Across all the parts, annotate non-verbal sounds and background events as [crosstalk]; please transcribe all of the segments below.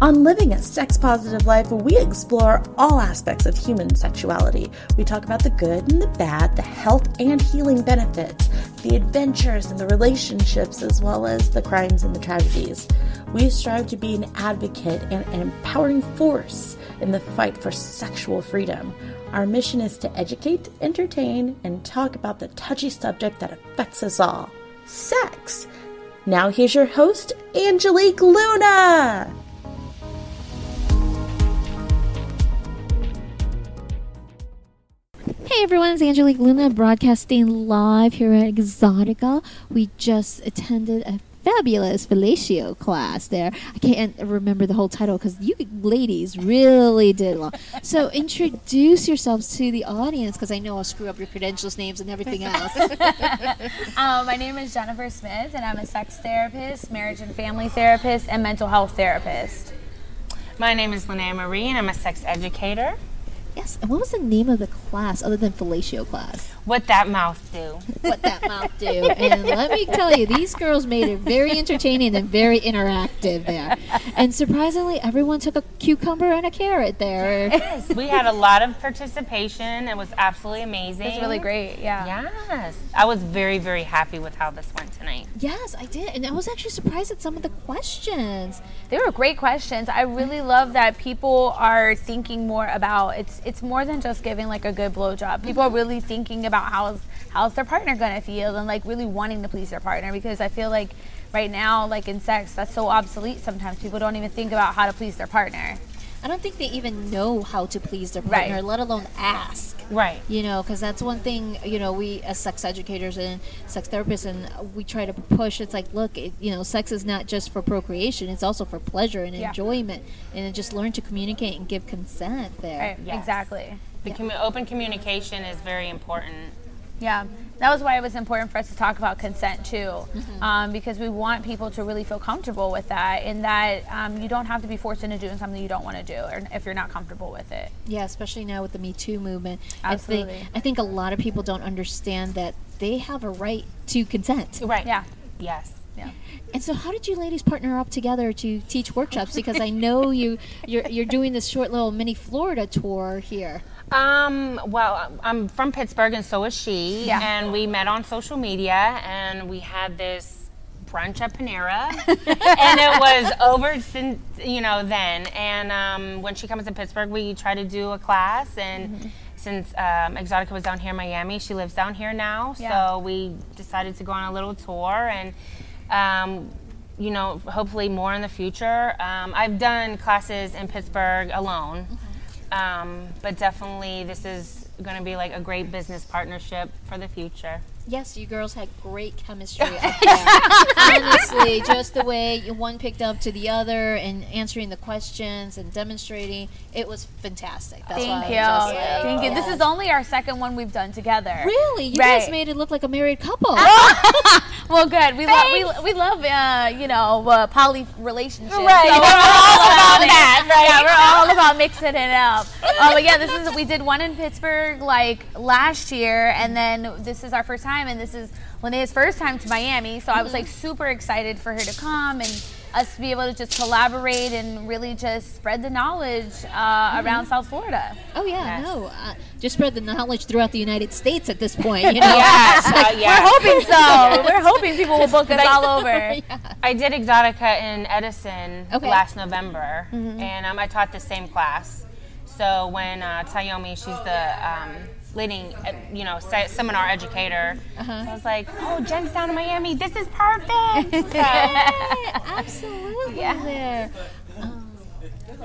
On Living a Sex Positive Life, we explore all aspects of human sexuality. We talk about the good and the bad, the health and healing benefits, the adventures and the relationships, as well as the crimes and the tragedies. We strive to be an advocate and an empowering force in the fight for sexual freedom. Our mission is to educate, entertain, and talk about the touchy subject that affects us all sex. Now, here's your host, Angelique Luna. Hey everyone, it's Angelique Luna broadcasting live here at Exxxotica. We just attended a fabulous fellatio class there. I can't remember the whole title because you ladies really did well. So introduce yourselves to the audience because I know I'll screw up your credentials, names, and everything else. um, [laughs] [laughs] my name is Jennifer Smith, and I'm a sex therapist, marriage and family therapist, and mental health therapist. My name is Linnea Marie, and I'm a sex educator. Yes. And what was the name of the class other than fellatio class? What that mouth do. What that mouth do. And let me tell you, these girls made it very entertaining and very interactive there. And surprisingly, everyone took a cucumber and a carrot there. Yes. we had a lot of participation. It was absolutely amazing. It was really great. Yeah. Yes. I was very, very happy with how this went tonight. Yes, I did. And I was actually surprised at some of the questions. They were great questions. I really love that people are thinking more about it's it's more than just giving like a good blowjob. People are mm-hmm. really thinking about how's how's their partner gonna feel and like really wanting to please their partner because I feel like right now, like in sex, that's so obsolete sometimes. People don't even think about how to please their partner. I don't think they even know how to please their partner, Right. let alone ask. Right. You know, because that's one thing, you know, we as sex educators and sex therapists, and we try to push. It's like, look, it, you know, sex is not just for procreation, it's also for pleasure and Yeah. enjoyment. And just learn to communicate and give consent there. Right. Yes. Exactly. The commu- open communication is very important. Yeah, that was why it was important for us to talk about consent too, um, because we want people to really feel comfortable with that, and that um, you don't have to be forced into doing something you don't want to do, or if you're not comfortable with it. Yeah, especially now with the Me Too movement. Absolutely. I think, I think a lot of people don't understand that they have a right to consent. Right. Yeah. Yes. Yeah. And so, how did you ladies partner up together to teach workshops? Because I know you you're, you're doing this short little mini Florida tour here. Um, well, I'm from Pittsburgh, and so is she. Yeah. And we met on social media, and we had this brunch at Panera, [laughs] and it was over since you know then. And um, when she comes to Pittsburgh, we try to do a class, and Mm-hmm. since um, Exxxotica was down here in Miami, she lives down here now, Yeah. so we decided to go on a little tour and. Um, you know, hopefully more in the future. Um, I've done classes in Pittsburgh alone, um, but definitely this is going to be like a great business partnership for the future. Yes, you girls had great chemistry. [laughs] Honestly, just the way one picked up to the other and answering the questions and demonstrating, it was fantastic. That's why Thank you. I was just like, Thank you. This is only our second one we've done together. Really? You guys made it look like a married couple. [laughs] Well, good. We love we, we love uh, you know uh, poly relationships. Right. So we're all about that, right? Yeah, we're all about mixing it up. Oh, but yeah, this is we did one in Pittsburgh like last year, and then this is our first time, and this is Linnea's first time to Miami. So I was like super excited for her to come and us to be able to just collaborate and really just spread the knowledge uh, around South Florida. Oh yeah, Yes. no. Uh, just spread the knowledge throughout the United States at this point. You [laughs] know. Yes, uh, [laughs] yes. We're hoping so. We're hoping people will book us [laughs] all over. I did Exxxotica in Edison Okay. last November, and um, I taught the same class. So when uh, Tayomi, she's the um, leading, uh, you know, se- seminar educator, so I was like, "Oh, Jen's down in Miami. This is perfect." [laughs] So, Absolutely. There.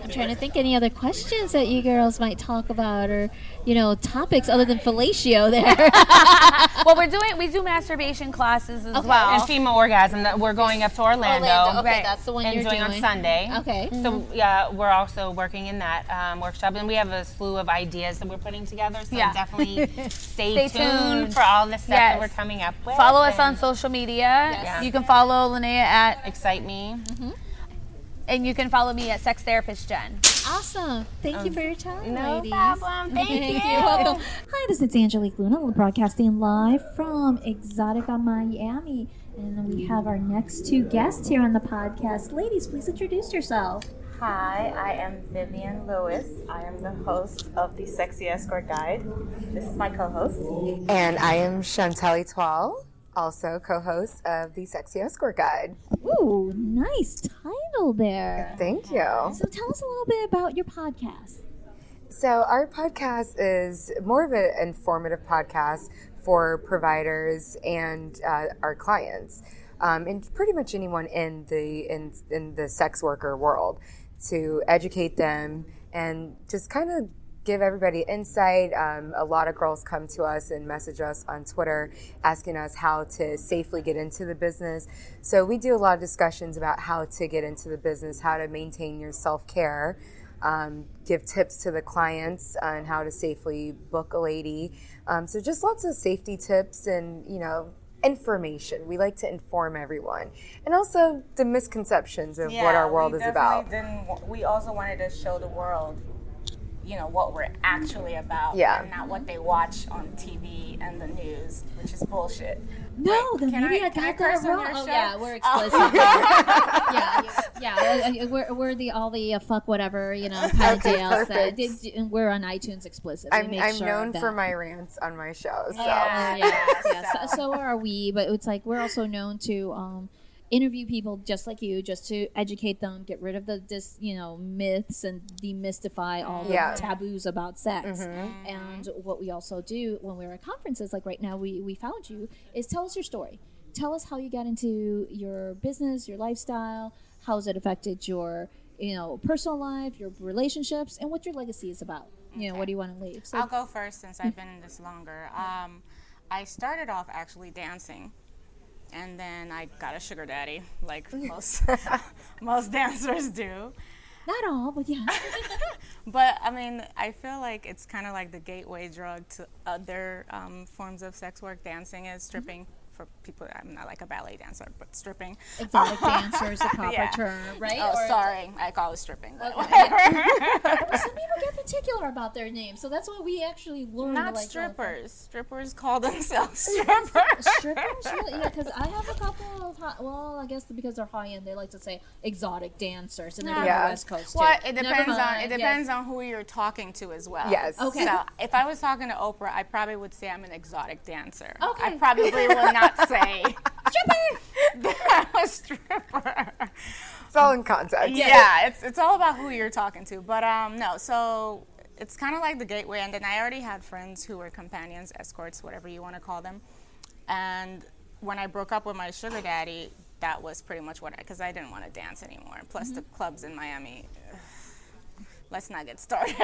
I'm trying to think any other questions that you girls might talk about, or you know, topics other than fellatio. There. [laughs] well, we're doing we do masturbation classes as Okay. well. and female orgasm. That we're going up to Orlando. Orlando. Okay, Right. that's the one and you're doing, doing on Sunday. Okay. So yeah, we're also working in that um, workshop, and we have a slew of ideas that we're putting together. So Yeah. definitely [laughs] stay, Stay tuned, tuned. for all the stuff that we're coming up with. follow us on social media. Yes. You can follow Linnea at, Excite me. And you can follow me at Sex Therapist Jen. Awesome. Thank you um, for your time, No ladies. problem. Thank [laughs] you. You're welcome. Hi, this is Angelique Luna. We're broadcasting live from Exxxotica Miami. And we have our next two guests here on the podcast. Ladies, please introduce yourself. Hi, I am Vivian Lewis. I am the host of the Sexy Escort Guide. This is my co host. And I am Chantel Etoile, also co host of the Sexy Escort Guide. Ooh, nice title there. Thank you. So tell us a little bit about your podcast. So, our podcast is more of an informative podcast for providers and uh, our clients, um, and pretty much anyone in the in, in the sex worker world, to educate them and just kind of give everybody insight. Um, a lot of girls come to us and message us on Twitter asking us how to safely get into the business. So we do a lot of discussions about how to get into the business, how to maintain your self care. Um, give tips to the clients on how to safely book a lady. Um, so just lots of safety tips and you know information. We like to inform everyone, and also the misconceptions of what our world is about. Didn't, we also wanted to show the world, you know, what we're actually about, Yeah. and not what they watch on TV and the news, which is bullshit. No, the can I- media can I got that wrong. Oh, show? yeah, we're explicit. [laughs] yeah, yeah, yeah. We're, we're the all the uh, fuck whatever you know kind of [laughs] Okay, deals. That, did- and we're on iTunes explicit. We I'm, make I'm sure known that- for my rants on my show. So. Yeah. yeah, [laughs] yeah. So, so are we, but it's like we're also known to um, interview people just like you, just to educate them, get rid of the dis, you know, myths and demystify all the Yeah. taboos about sex. And what we also do when we're at conferences, like right now, we we found you, is tell us your story. Tell us how you got into your business, your lifestyle, how has it affected your you know personal life, your relationships, and what your legacy is about. You know, what do you want to leave? So I'll go first since I've been in this longer. Um, I started off actually dancing, and then I got a sugar daddy, like [laughs] most [laughs] most dancers do. not all, but yeah. [laughs] But I mean, I feel like it's kind of like the gateway drug to other um, forms of sex work. Dancing is stripping for people. I'm not like a ballet dancer, but stripping. exotic dancer is [laughs] the proper Yeah. term, right? Oh, Or- sorry, I call it stripping. But [laughs] Some people get particular about their name, so that's what we actually learned. not like, strippers. Strippers call themselves [laughs] strippers. Strippers, really? Yeah, because I have a couple of high, well, I guess because they're high end, they like to say exotic dancers, and they're Yeah. the West Coast too. Well, it depends on it yes. depends on who you're talking to as well. Yes. Okay. So if I was talking to Oprah, I probably would say I'm an exotic dancer. Okay. I probably would not say [laughs] I'm a stripper. It's all in context. Yeah, it's it's all about who you're talking to. But um, no, so it's kind of like the gateway. And then I already had friends who were companions, escorts, whatever you want to call them. And when I broke up with my sugar daddy, that was pretty much what I because I didn't want to dance anymore. Plus the clubs in Miami. [sighs] Let's not get started. [laughs]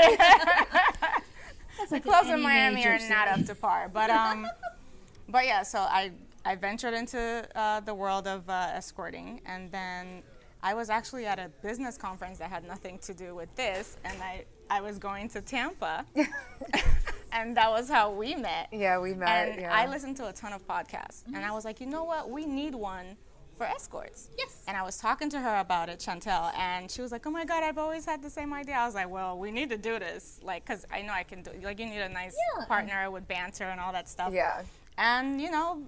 That's like clubs in Miami are not up to par. But um, [laughs] but yeah, so I I ventured into uh, the world of uh, escorting, and then I was actually at a business conference that had nothing to do with this, and I I was going to Tampa, [laughs] and that was how we met. Yeah, we met. And yeah. I listened to a ton of podcasts, and I was like, you know what, we need one for escorts. Yes. And I was talking to her about it, Chantel, and she was like, "Oh my God, I've always had the same idea." I was like, "Well, we need to do this, like, cause I know I can do. Like, you need a nice Yeah. partner with banter and all that stuff." yeah. And you know,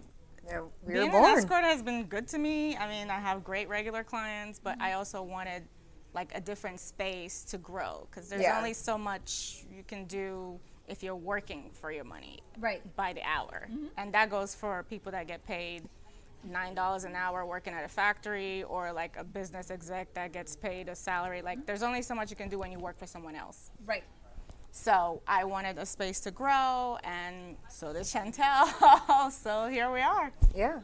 yeah. We were being born. an escort has been good to me. I mean, I have great regular clients, but I mm-hmm. also wanted like a different space to grow because there's Yeah. only so much you can do if you're working for your money Right. by the hour. Mm-hmm. And that goes for people that get paid nine dollars an hour working at a factory or like a business exec that gets paid a salary. Like mm-hmm. there's only so much you can do when you work for someone else. Right. So I wanted a space to grow and so did Chantel. [laughs] so here we are. Yeah.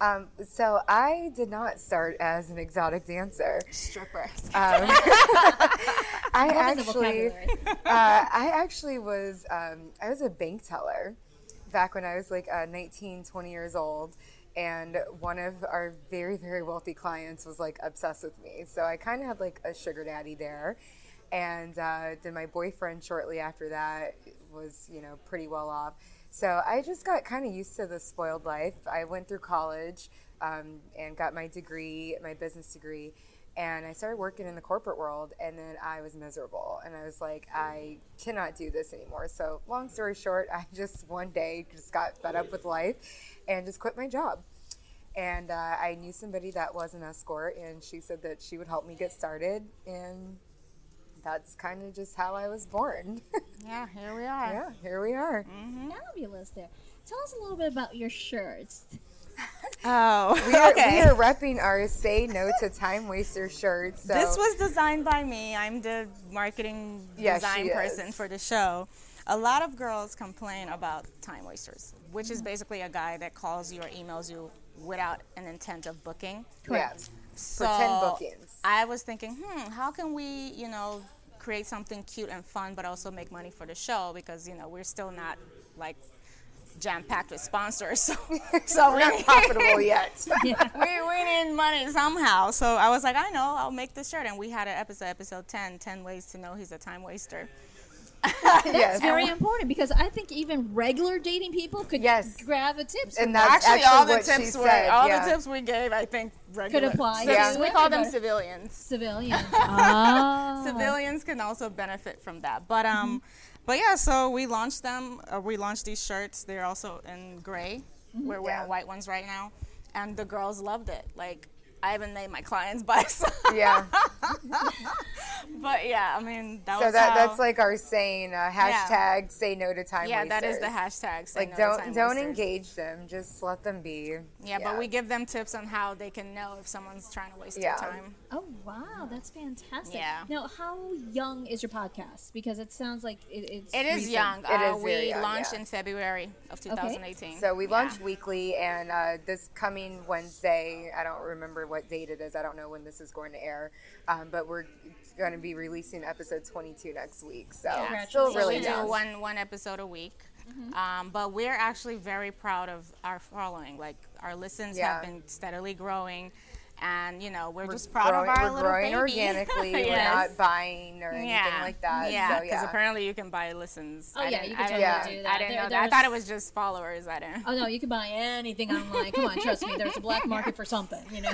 Um, so I did not start as an exotic dancer. Stripper. Um, [laughs] I More than the actually, uh, I actually was, um, I was a bank teller back when I was like uh, 19, 20 years old. And one of our very, very wealthy clients was like obsessed with me. So I kind of had like a sugar daddy there. And uh, then my boyfriend shortly after that was, you know, pretty well off. So I just got kind of used to the spoiled life. I went through college um, and got my degree, my business degree and I started working in the corporate world, and then I was miserable, and I was like, I cannot do this anymore. So, long story short, I [laughs] just one day just got fed up with life, and just quit my job. And uh, I knew somebody that was an escort, and she said that she would help me get started, and that's kind of just how I was born. [laughs] Yeah, here we are. yeah, here we are. Mm-hmm. Fabulous there. Tell us a little bit about your shirts. [laughs] Oh, [laughs] We are, okay. we are repping our "Say No to Time Waster" shirts. So This was designed by me. I'm the marketing Yeah, design person is. for the show. A lot of girls complain about time wasters, which is mm-hmm. basically a guy that calls you or emails you without an intent of booking. yeah, So pretend bookings. I was thinking, hmm, how can we, you know, create something cute and fun, but also make money for the show because you know we're still not like jam packed with sponsors, [laughs] so so We're not profitable [laughs] yet. we, we need money somehow. So I was like, I know, I'll make this shirt. And we had an episode, episode 10, 10 ways to know he's a time waster. [laughs] yes. Very important because I think even regular dating people could Yes. grab a tips. And that's Actually, actually, all the what tips were, said. all yeah. the tips we gave, I think, regular. Could apply Yeah. We call them civilians. civilians. [laughs] ah. Civilians can also benefit from that. But um, but yeah, so we launched them. Uh, we launched these shirts. They're also in gray. We're wearing Yeah. white ones right now, and the girls loved it. Like I haven't made my clients buy some. Yeah. [laughs] but yeah, I mean that So was that how, that's like our saying. Uh, hashtag Say No to Time yeah, that is the hashtag. say Like no don't time don't wasters. engage them. Just let them be. Yeah, but we give them tips on how they can know if someone's trying to waste Yeah. their time. Oh wow, that's fantastic. Yeah. Now, how young is your podcast? Because it sounds like it, it's It is recent. young. It uh, is we young, launched yeah. in February of 2018. Okay. So we Yeah. launch weekly, and uh, this coming Wednesday, I don't remember what date it is. I don't know when this is going to air, um, but we're going to be releasing episode 22 next week. So Yeah. still So really we do one one episode a week. Um, but we're actually very proud of our following. Like our listens Yeah. have been steadily growing, and you know we're, just proud growing, of our we're little growing baby. organically. [laughs] We're not buying or anything yeah. like that. Yeah, so, because yeah. apparently you can buy listens. Oh, I yeah, you can didn't totally know- do that. I didn't There- know that. I thought it was just followers. I didn't. Oh no, you can buy anything online. Come on, trust me. There's a black [laughs] market for something. You know.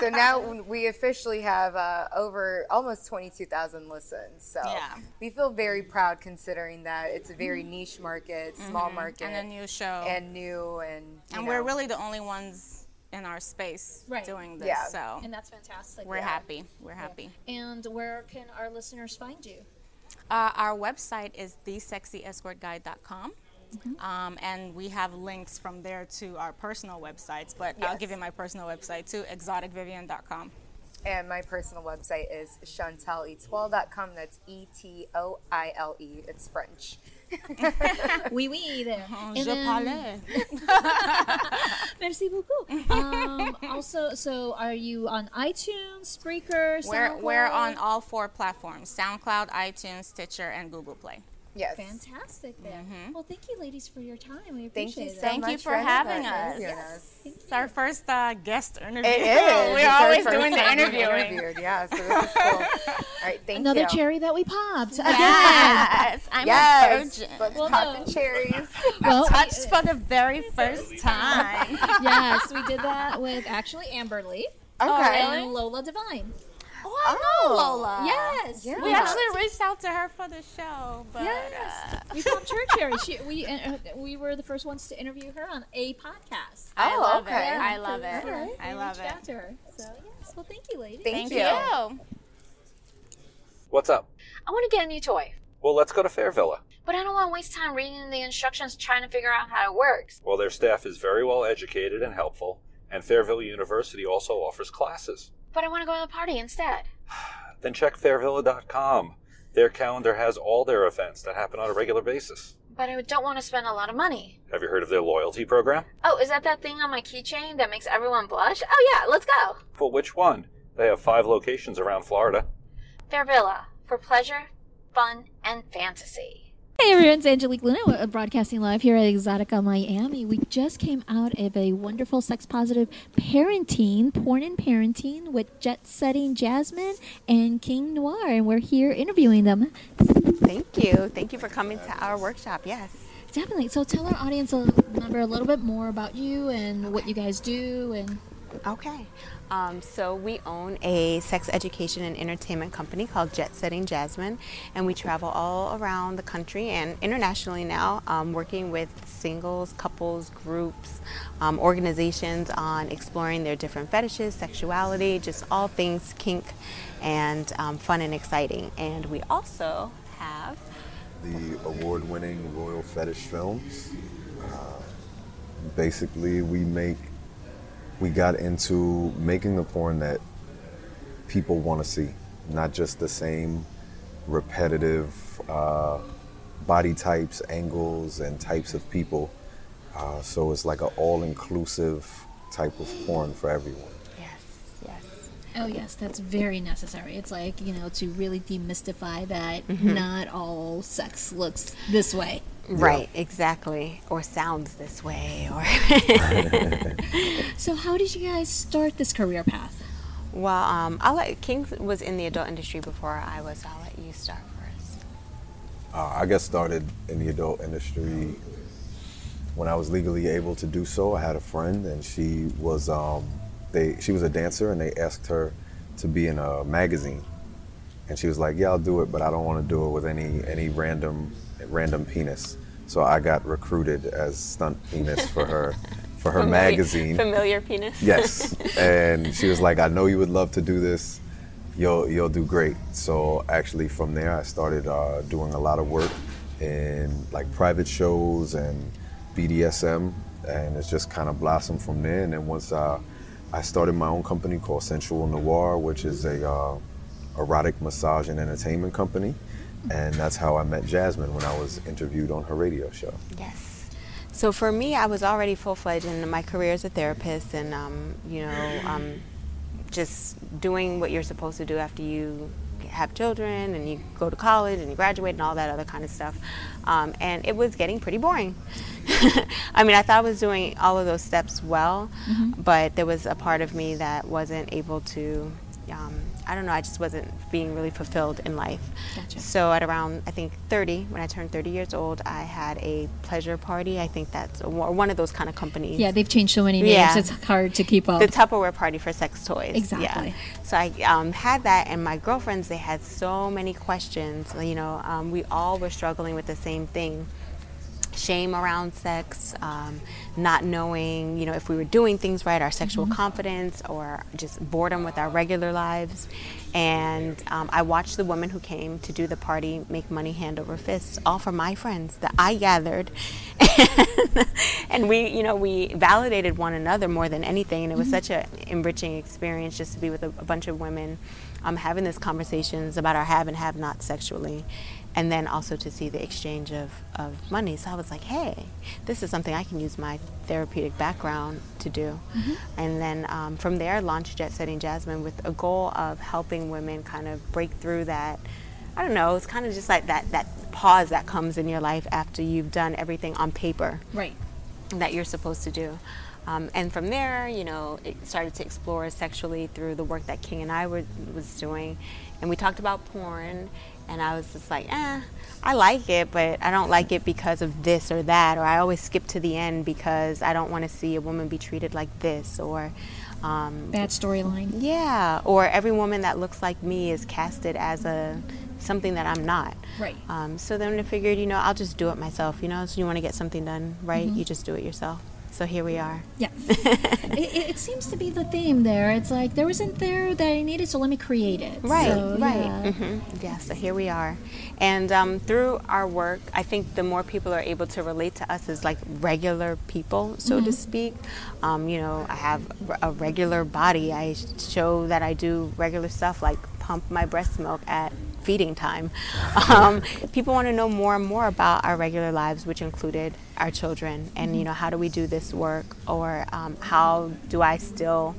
so now we officially have uh, over almost 22,000 listens. So Yeah. we feel very proud considering that it's a very niche market, small market, Mm-hmm. And a new show. and new, and you and know, we're really the only ones in our space Right. doing this. Yeah. So and that's fantastic. we're happy. We're happy. And where can our listeners find you? Uh, our website is thesexyescortguide.com. Um, and we have links from there to our personal websites, but I'll give you my personal website too, exoticvivian.com. And my personal website is chanteletoile.com. That's E T O I L E. It's French. [laughs] Oui, oui, there. And Je then- parlais. [laughs] Merci beaucoup. Um, also, so are you on iTunes, Spreaker, We're, SoundCloud? we're on all four platforms SoundCloud, iTunes, Stitcher, and Google Play. Yes. Fantastic there. Well, thank you, ladies, for your time. We Thank appreciate you it. so Thank much you for having us. interviewing Yes. It's our first uh, guest interview. It [laughs] is. We're It's always doing the time being interviewing. Yeah, so this is cool. All right, thank Another you. cherry that we popped. Yes, I'm Yes, a virgin. let's Well, pop no. the cherries. [laughs] Well, we- Touched for the very first time. [laughs] yes, we did that with actually Amber Lee Okay. and Lola Devine. Oh, I know Lola. Yes. Yeah. We actually reached out to her for the show, but Yes. uh, we popped her cherry. She, we uh, we were the first ones to interview her on a podcast. I Oh, love okay. it. I love it. Yeah, I we love reached out to her. So yes. Well, thank you, ladies. Thank Thank you. you. What's up? I want to get a new toy, Well, let's go to Fairvilla. but I don't want to waste time reading the instructions trying to figure out how it works. Well, their staff is very well educated and helpful, and Fairvilla University also offers classes. But I want to go to the party instead. [sighs] Then check fairvilla.com. Their calendar has all their events that happen on a regular basis. But I don't want to spend a lot of money. Have you heard of their loyalty program? Oh, is that that thing on my keychain that makes everyone blush? Oh yeah, let's go. Well, which one? They have five locations around Florida. Fairvilla for pleasure, fun, and fantasy. Hey everyone, it's Angelique Luna broadcasting live here at Exxxotica Miami. We just came out of a wonderful sex positive parenting, porn and parenting with Jet Setting Jasmine and King Noire, and we're here interviewing them. Thank you. Thank you for coming to our workshop. Yes. Definitely. So tell our audience a, member a little bit more about you and what you guys do and Okay. Um, so we own a sex education and entertainment company called Jet Setting Jasmine, and we travel all around the country and internationally now, um, working with singles, couples, groups, um, organizations on exploring their different fetishes, sexuality, just all things kink and um, fun and exciting. And we also have the award-winning Royal Fetish Films. Uh, basically, we make we got into making the porn that people want to see, not just the same repetitive uh, body types, angles, and types of people. Uh, so it's like an all-inclusive type of porn for everyone. Yes, yes. Oh yes, that's very necessary. It's like you know to really demystify that Mhm. not all sex looks this way. Right, exactly. Or sounds this way or [laughs] So how did you guys start this career path? Well, um, I'll let King was in the adult industry before I was. I'll let you start first. Uh, I got started in the adult industry when I was legally able to do so. I had a friend, and she was um, they she was a dancer, and they asked her to be in a magazine, and she was like, "Yeah, I'll do it, but I don't want to do it with any any random random penis." So I got recruited as stunt penis for her [laughs] for her Familiar- magazine. Familiar penis. Yes, [laughs] and she was like, "I know you would love to do this. You'll you'll do great." So actually, from there, I started uh, doing a lot of work in like private shows and BDSM, and it's just kind of blossomed from there. And then once uh, I started my own company called Sensual Noir, which is a uh, erotic massage and entertainment company, and that's how I met Jasmine when I was interviewed on her radio show. Yes. So for me, I was already full fledged in my career as a therapist, and um, you know, um, just doing what you're supposed to do after you have children and you go to college and you graduate and all that other kind of stuff. Um, and it was getting pretty boring. [laughs] I mean, I thought I was doing all of those steps well, Mhm. but there was a part of me that wasn't able to. Um, I don't know. I just wasn't being really fulfilled in life. Gotcha. So at around I think 30, when I turned 30 years old, I had a pleasure party. I think that's a- one of those kind of companies. Yeah, they've changed so many names. Yeah. It's hard to keep up. The Tupperware party for sex toys. Exactly. Yeah. So I um, had that, and my girlfriends, they had so many questions. You know, um, we all were struggling with the same thing shame around sex, um, not knowing, you know, if we were doing things right, our sexual Mhm. confidence, or just boredom with our regular lives. And um, I watched the women who came to do the party make money hand over fist, all for my friends that I gathered. [laughs] and we, you know, we validated one another more than anything. And it was Mhm. such an enriching experience just to be with a, a bunch of women um, having these conversations about our have and have not sexually. And then also to see the exchange of, of money. So I was like, hey, this is something I can use my therapeutic background to do. Mhm. And then um, from there, launched Jet Setting Jasmine with a goal of helping women kind of break through that. I don't know, it's kind of just like that, that pause that comes in your life after you've done everything on paper Right. that you're supposed to do. Um, and from there, you know, it started to explore sexually through the work that King and I were, was doing. And we talked about porn, and I was just like, eh, I like it, but I don't like it because of this or that. Or I always skip to the end because I don't want to see a woman be treated like this. Or um, Bad storyline. yeah, or every woman that looks like me is casted as a something that I'm not. Right. Um, so then I figured, you know, I'll just do it myself. You know, so you want to get something done right, Mhm. you just do it yourself. So here we are. Yeah. [laughs] it, it, seems to be the theme there. It's like there wasn't there that I needed, so let me create it. Right, So, right. yeah. hmm Yeah, so here we are. And um, through our work, I think the more people are able to relate to us as like regular people, so to Mhm. speak. Um, you know, I have a regular body. I show that I do regular stuff like pump my breast milk at feeding time. Um, [laughs] people want to know more and more about our regular lives, which included our children, and you know, how do we do this work, or um, how do I still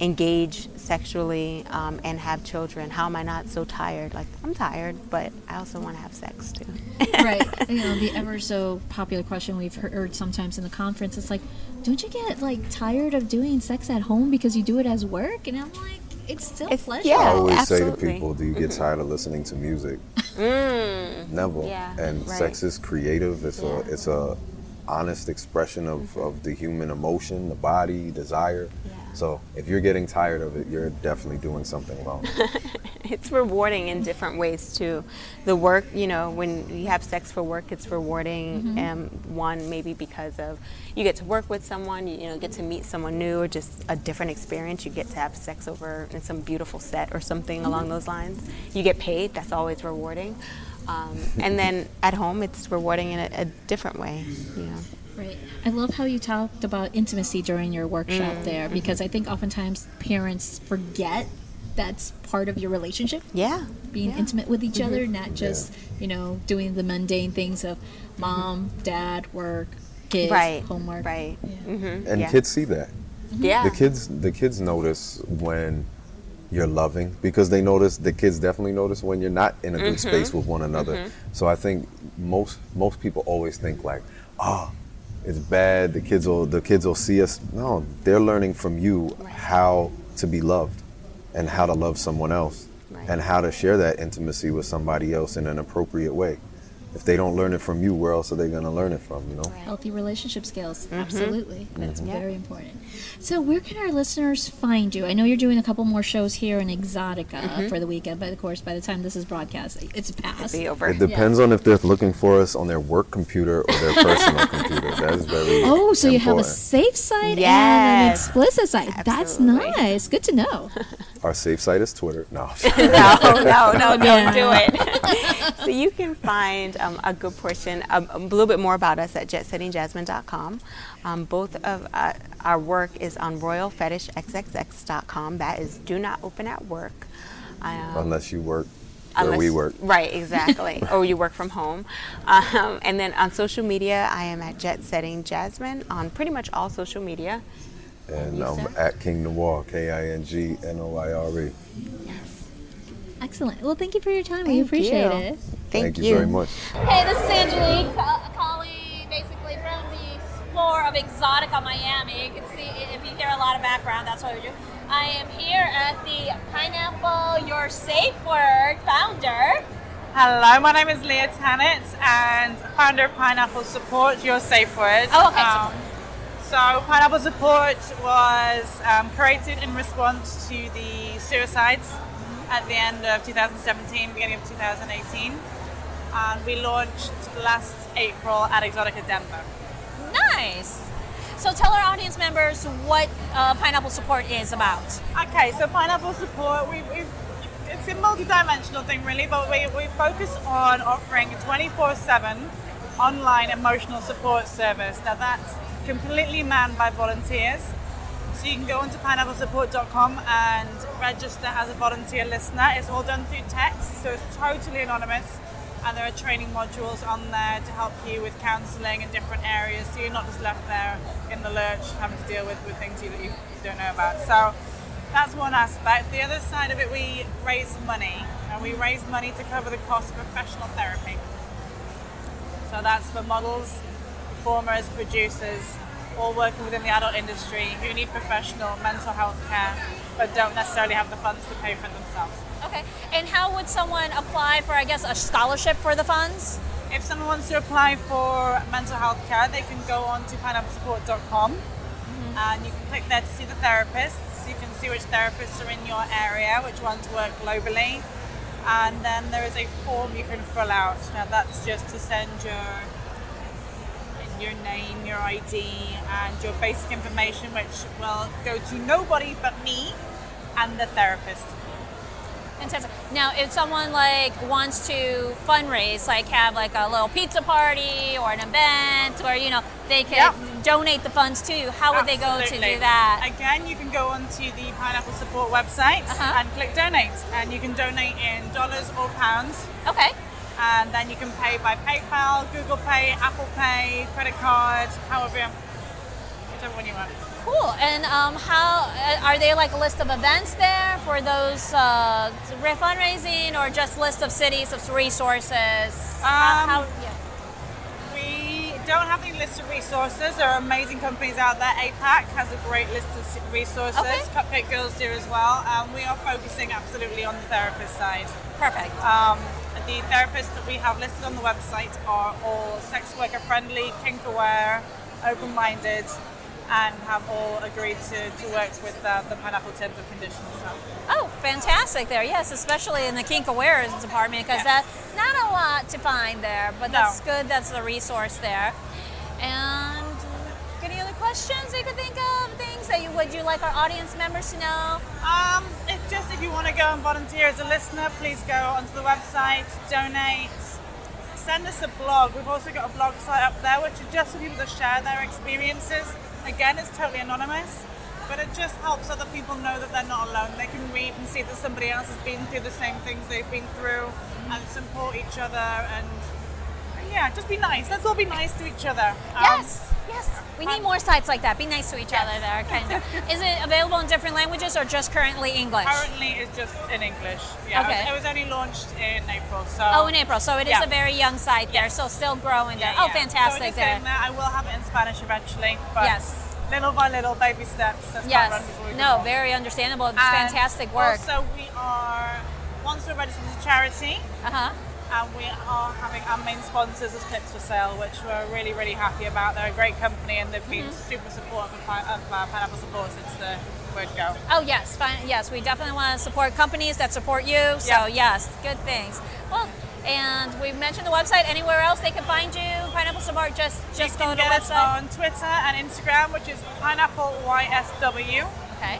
engage sexually um, and have children? How am I not so tired? Like I'm tired, but I also want to have sex too. [laughs] right. [laughs] You know, the ever so popular question we've heard sometimes in the conference is like, don't you get like tired of doing sex at home because you do it as work? And I'm like, it's still it's, pleasure. I always say to people, "Do you get [laughs] tired of listening to music?" Mm. Never. Yeah, and right. sex is creative. It's Yeah. a it's a honest expression of, of the human emotion, the body, desire. So if you're getting tired of it, you're definitely doing something wrong. [laughs] it's rewarding in different ways too. The work, you know, when you have sex for work, it's rewarding. Mhm. Um, one maybe because of you get to work with someone, you, you know, get to meet someone new, or just a different experience. You get to have sex over in some beautiful set or something along those lines. You get paid. That's always rewarding. Um, and then at home, it's rewarding in a, a different way. You know. Right. I love how you talked about intimacy during your workshop Mm, there because I think oftentimes parents forget that's part of your relationship. Yeah. Being Yeah. intimate with each Mhm. other, not just, you know, doing the mundane things of mom, dad, work, kids, Right. homework. Right. Mm-hmm. and yeah. kids see that. Yeah. The kids the kids notice when you're loving because they notice the kids definitely notice when you're not in a good space with one another. So I think most most people always think like, "Oh, it's bad. The kids will the kids will see us." No, they're learning from you how to be loved and how to love someone else and how to share that intimacy with somebody else in an appropriate way. If they don't learn it from you, where else are they going to learn it from, you know? Healthy relationship skills. Mhm. Absolutely. That's Mhm. Yeah. very important. So, where can our listeners find you? I know you're doing a couple more shows here in Exxxotica Mhm. for the weekend, but of course, by the time this is broadcast, it's past. be over. It depends on if they're looking for us on their work computer or their personal [laughs] computer. That is very Oh, so you have a safe site and an explicit site. That's nice. Good to know. [laughs] Our safe site is Twitter. No. [laughs] no, no, no, don't Yeah. do it. so you can find um, a good portion, um, a little bit more about us at jetsettingjasmine.com. Um, both of uh, our work is on royalfetishxxx.com. That is do not open at work. Um, Unless you work where we work. Right, exactly. [laughs] or you work from home. Um, and then on social media, I am at Jet Setting Jasmine on pretty much all social media. And I'm at King Noire, K I N G N O I R E. Yes. Excellent. Well, thank you for your time. we appreciate you. it. Thank you very much. Hey, this is Angelique uh, basically from the floor of Exxxotica Miami. You can see if you hear a lot of background, that's what we do. I am here at the Pineapple Your Safe Word founder. Hello, my name is Leya Tanit and founder of Pineapple Support, your safe word. Oh, okay. Um, so, Pineapple Support was um, created in response to the suicides at the end of 2017, beginning of 2018. And we launched last April at Exxxotica Denver. Nice. So tell our audience members what uh, Pineapple Support is about. Okay, so pineapple support, we, we, it's a multi-dimensional thing really, but we, we focus on offering 24-7 online emotional support service. Now that's completely manned by volunteers. So you can go onto pineapplesupport.com and register as a volunteer listener. It's all done through text, so it's totally anonymous. And there are training modules on there to help you with counselling in different areas, so you're not just left there in the lurch having to deal with, with things you, that you don't know about. So that's one aspect. The other side of it, we raise money, and we raise money to cover the cost of professional therapy. So that's for models, performers, producers, all working within the adult industry who need professional mental health care but don't necessarily have the funds to pay for it themselves. Okay. And how would someone apply for, I guess, a scholarship for the funds? If someone wants to apply for mental health care, they can go on to pineapplesupport.com mm-hmm. and you can click there to see the therapists. You can see which therapists are in your area, which ones work globally. And then there is a form you can fill out. Now that's just to send your your name, your ID, and your basic information, which will go to nobody but me and the therapist. Fantastic. Now, if someone like wants to fundraise, like have like a little pizza party or an event, where you know they can donate the funds to you, how would they go to Absolutely. do that? Again, you can go onto the Pineapple Support website Uh-huh. and click donate, and you can donate in dollars or pounds. Okay. And then you can pay by PayPal, Google Pay, Apple Pay, credit card, however, whichever one you want. Cool. And um, how uh, are they like a list of events there for those uh, fundraising, or just list of cities of resources? Um, how- yeah. We don't have any list of resources. There are amazing companies out there. APAC has a great list of resources. Okay. Cupcake Girls do as well. Um, we are focusing absolutely on the therapist side. Perfect. Um, the therapists that we have listed on the website are all sex worker friendly, kink aware, open minded, and have all agreed to, to work with uh, the pineapple terms and conditions. So. Oh, fantastic there. Yes, especially in the kink awareness department because Yes. that's not a lot to find there, but No. that's good. That's the resource there. And any other questions you could think of? Things that you would you like our audience members to know? Um, if just if you want to go and volunteer as a listener, please go onto the website, donate, send us a blog. We've also got a blog site up there, which is just for people to share their experiences. Again, it's totally anonymous, but it just helps other people know that they're not alone. They can read and see that somebody else has been through the same things they've been through, and support each other. And yeah, just be nice. Let's all be nice to each other. Um, yes, yes. We need more sites like that. Be nice to each other there. Kind of. [laughs] Is it available in different languages or just currently English? Currently, it's just in English. Yeah, Okay. it was only launched in April. So Oh, in April. So it is Yeah. a very young site there, so still growing there. Oh, Yeah. So fantastic just there. I will have it in Spanish eventually, but Yes. little by little, baby steps. Not Yes. No, very understandable. It's And fantastic work. Also, we are once we're registered as a charity. Uh huh. And we are having our main sponsors as Clips4Sale, which we're really, really happy about. They're a great company and they've been Mm-hmm. super supportive of, uh, Pineapple Support since the word go. Oh yes, fine. Yes, we definitely want to support companies that support you. So Yeah. yes, good things. Well, and we've mentioned the website. Anywhere else they can find you? Pineapple Support. Just just you go to the get us website. on Twitter and Instagram, which is Pineapple YSW. Okay.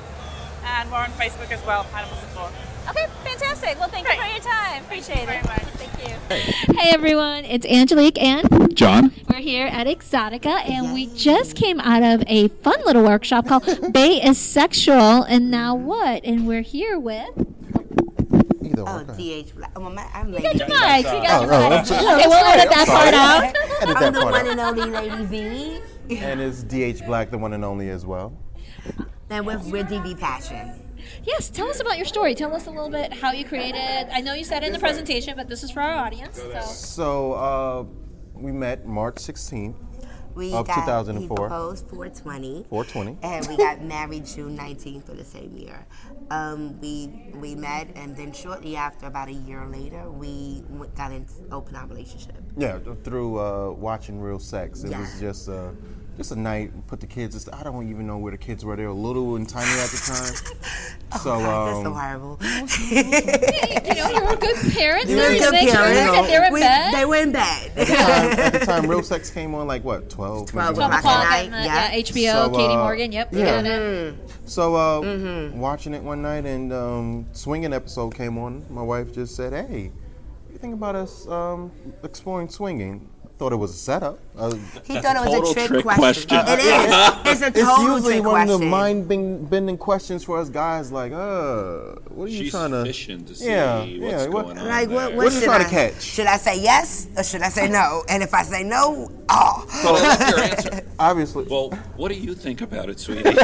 And we're on Facebook as well, Pineapple Support. Okay, fantastic. Well, thank you for your time. Appreciate it. Thank you. Hey everyone, it's Angelique and John. We're here at Exxxotica and we just came out of a fun little workshop called [laughs] Bay is Sexual and Now What? And we're here with Oh, DH Black. Oh, my, I'm Lady got your B. mic, you got your Oh, mic. I'm. Okay, we'll edit that part out. I'm that the part one out. and only Lady B. And it's DH Black, the one and only as well. And we're, we're DB Passion. Yes, tell us about your story. Tell us a little bit how you created. I know you said in the presentation, but this is for our audience. So. So uh, we met March 16th We of got, He 2004. proposed 420. 420. And we got married June 19th of the same year. Um, we we met, and then shortly after, about a year later, we got into open our relationship. Yeah, through uh, watching Real Sex. It Yeah. was just uh, just a night. Put the kids. I don't even know where the kids were. They were little and tiny at the time. [laughs] so oh, God, that's so um, horrible. [laughs] [laughs] you know, you were good parents. You They were were good making parents. they were in We- bed. They were in bed. at, the time, at the time, Real Sex came on like what 12, 12 maybe o'clock 1 at night. uh, yeah. yeah, HBO, So, Katie uh, Morgan. Yep, yeah. got it. So uh, Mm-hmm. watching it one night and um, swinging episode came on. My wife just said, "Hey, what do you think about us um, exploring swinging?" Thought it was a setup. Uh, He thought it was a trick, question. It is. It's a [laughs] it's total usually trick one of the question. mind-bending questions for us guys. Like, uh, what are you She's trying to? fishing to see yeah, what's yeah. What, going on Like what? there. What, What are you should trying I, to catch? Should I say yes or should I say no? And if I say no, oh. So I love your answer. [laughs] Obviously. Well, what do you think about it, sweetie? [laughs]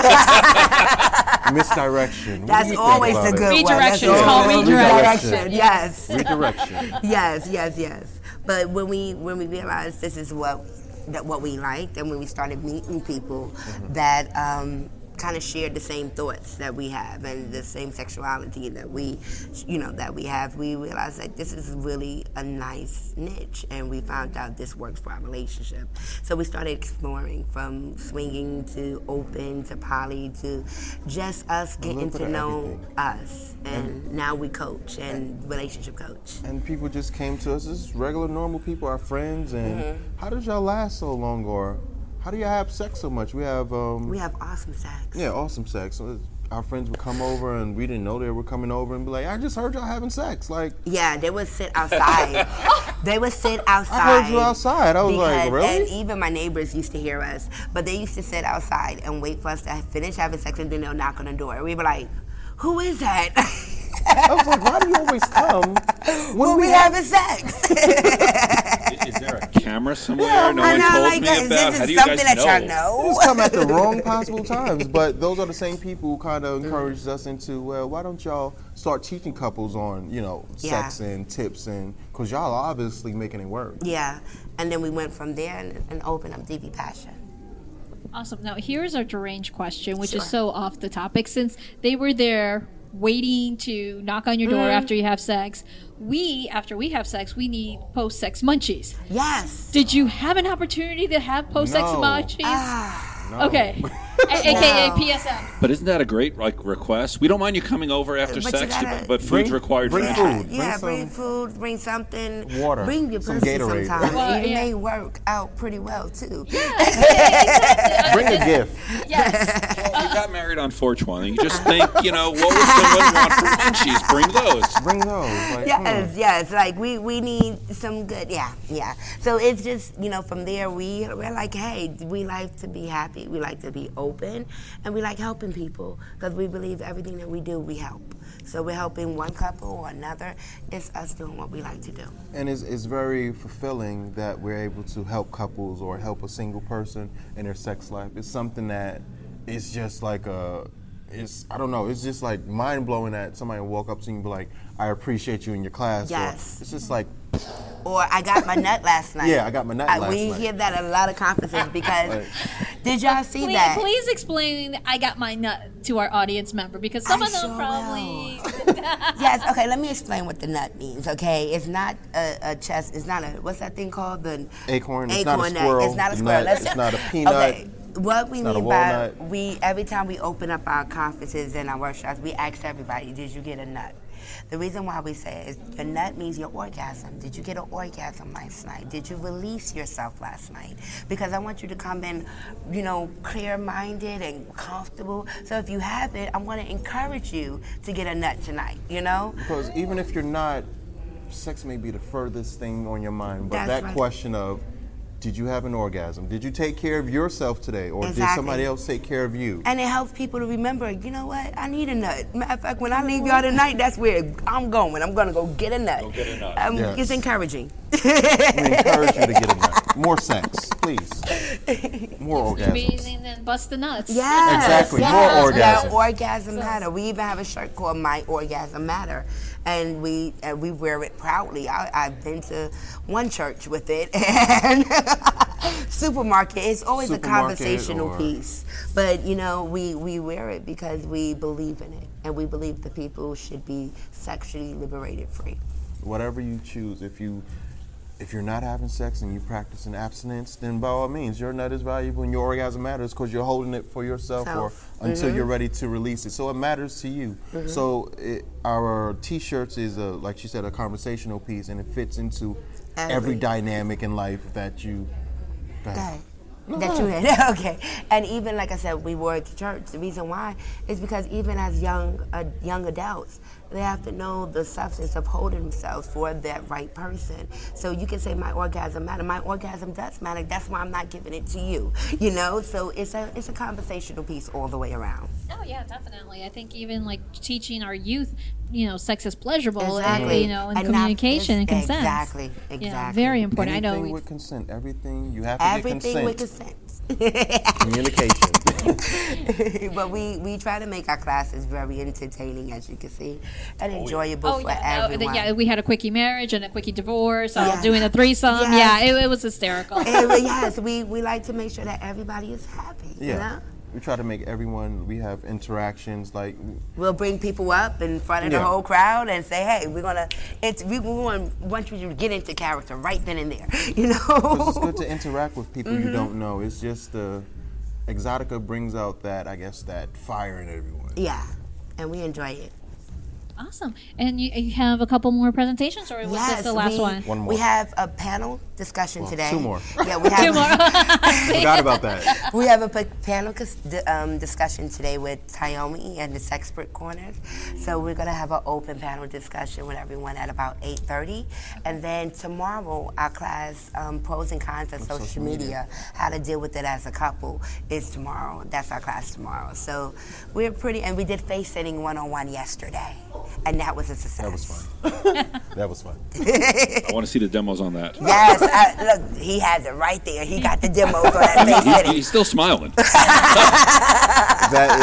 Misdirection. What do That's you think always about a it? good Redirection. one. It's called always- redirection. Yes. Redirection. yes, yes, yes. But when we when we realized this is what that what we liked, and when we started meeting people that um, kind of shared the same thoughts that we have and the same sexuality that we, you know, that we have, we realized that this is really a nice niche, and we found out this works for our relationship. So we started exploring from swinging to open to poly to just us getting to know everything. us, and now we coach and relationship coach. And people just came to us as regular, normal people, our friends. And Mhm. how did y'all last so long, or how do y'all have sex so much? We have um, We have awesome sex. yeah, awesome sex. Our friends would come over, and we didn't know they were coming over, and be like, "I just heard y'all having sex." Like, Yeah, they would sit outside. [laughs] they would sit outside. I heard you outside. I was like, really? And even my neighbors used to hear us, but they used to sit outside and wait for us to finish having sex, and then they'll knock on the door. We were like, "Who is that?" [laughs] I was like, "Why do you always come when when we, we having sex? [laughs] Is there a camera somewhere? no I one know, told like, me is about. this How do you something guys that know? y'all You know? just come at the wrong [laughs] possible times, but those are the same people who kind of mm. encouraged us into, well, why don't y'all start teaching couples on, you know, Yeah. sex and tips and, because y'all are obviously making it work. yeah, and then we went from there and, and opened up DB Passion. Awesome. Now, here's our deranged question, which Sure. is so off the topic. Since they were there waiting to knock on your door Mhm. after you have sex, we, after we have sex, we need post sex munchies. Yes. Did you have an opportunity to have post sex No. munchies? Ah. No. Okay. [laughs] A- AKA PSM. But isn't that a great like request? We don't mind you coming over after But you sex, gotta- but food's Bring- required bring for entry. food. Yeah, Bring bring, some food, bring something. water, Bring your some pussy Gatorade. sometimes. Well, it yeah. may work out pretty well too. [laughs] [laughs] Bring a gift. Yes. Well, you got married on 420. You just think, you know, what would someone want for munchies? Bring those. Bring those. Like, yes, hmm. yes. Like we we need some good. Yeah, yeah. So it's just you know from there we we're like, hey, we like to be happy. We like to be open, and we like helping people because we believe everything that we do we help. So we're helping one couple or another. It's us doing what we like to do. And it's, it's very fulfilling that we're able to help couples or help a single person in their sex life. It's something that is just like a, it's I don't know. It's just like mind blowing that somebody will walk up to you and be like, "I appreciate you in your class." or Yes. it's just like, Or I got my nut last [laughs] night. Yeah, I got my nut I, last we night. We hear that at a lot of conferences [laughs] because Like- did y'all see Please, that? please explain I got my nut to our audience member because some I of them sure probably [laughs] yes. Okay. Let me explain what the nut means. Okay, it's not a, a chest. It's not a what's that thing called? The Acorn. It's not a acorn nut. squirrel. It's not a squirrel. nut. It's not a peanut. Okay. What we It's not a mean by we every time we open up our conferences and our workshops, we ask everybody, "Did you get a nut?" The reason why we say it is your nut means your orgasm. Did you get an orgasm last night? Did you release yourself last night? Because I want you to come in, you know, clear-minded and comfortable. So if you have it, I want to encourage you to get a nut tonight. You know. because even if you're not, sex may be the furthest thing on your mind, but That's that right. question of, did you have an orgasm? Did you take care of yourself today, or did somebody else take care of you? And it helps people to remember, you know what? I need a nut. Matter of fact, when I leave y'all tonight, that's where I'm going. I'm gonna go get a nut. Go get a nut. Um, Yes. It's encouraging. we encourage you to get a nut. More sex, please. More orgasms. breathing and bust the nuts. Yes. Exactly, more yes. orgasm. Yeah, orgasm matter. We even have a shirt called My Orgasm Matter, and we and we wear it proudly. I, I've been to one church with it, [laughs] and [laughs] supermarket. It's always a conversational piece, but you know we we wear it because we believe in it, and we believe the people should be sexually liberated free. Whatever you choose, if you if you're not having sex and you practicing abstinence, then by all means, your nut is valuable and your orgasm matters because you're holding it for yourself Self. or until Mhm. you're ready to release it. So it matters to you. Mhm. So it, our T-shirts is a like she said a conversational piece and it fits into every, Every- dynamic in life that you. Go ahead. That, that you had. [laughs] okay. And even like I said, we wore it to church. The reason why is because even as young uh, young adults, they have to know the substance of holding themselves for that right person. So you can say my orgasm matter. My orgasm does matter. That's why I'm not giving it to you. You know. So it's a it's a conversational piece all the way around. Oh yeah, definitely. I think even like teaching our youth, you know, sex is pleasurable, Exactly. and, you know, and, And not- communication and consent. exactly, Yeah, exactly. very important. I know. Everything we- with consent. Everything you have to Everything get with consent. consent. [laughs] Communication. [laughs] but we, we try to make our classes very entertaining, as you can see, and enjoyable Oh for yeah, no, everyone. yeah. We had a quickie marriage and a quickie divorce. All Yeah. doing a threesome. Yes. Yeah, it, it was hysterical. And we- [laughs] yes, we, we like to make sure that everybody is happy. You Yeah. know? We try to make everyone. We have interactions like We'll bring people up in front of Yeah. the whole crowd and say, "Hey, we're gonna." It's we, we want want you to get into character right then and there. [laughs] You know it's good to interact with people you Mhm. don't know. It's just uh, Exxxotica brings out that I guess that fire in everyone. Yeah, and we enjoy it. Awesome. And you, you have a couple more presentations, or was yes, this the last we, one? One more. We have a panel discussion Well, today. two more. Yeah, we [laughs] have Two more. [laughs] Forgot about that. [laughs] We have a panel cus- um, discussion today with Tayomi and the Sexpert Corners. So we're going to have an open panel discussion with everyone at about 8.30. And then tomorrow, our class, um, Pros and Cons of social, social media, media. how to deal with it as a couple, is tomorrow. That's our class tomorrow. So we're pretty, and we did face sitting one-on-one yesterday. And that was a success. That was fun. [laughs] that was fun. I want to see the demos on that. Yes, I, look, he has it right there. He got the demos on that [laughs] face He- he's still smiling. [laughs] that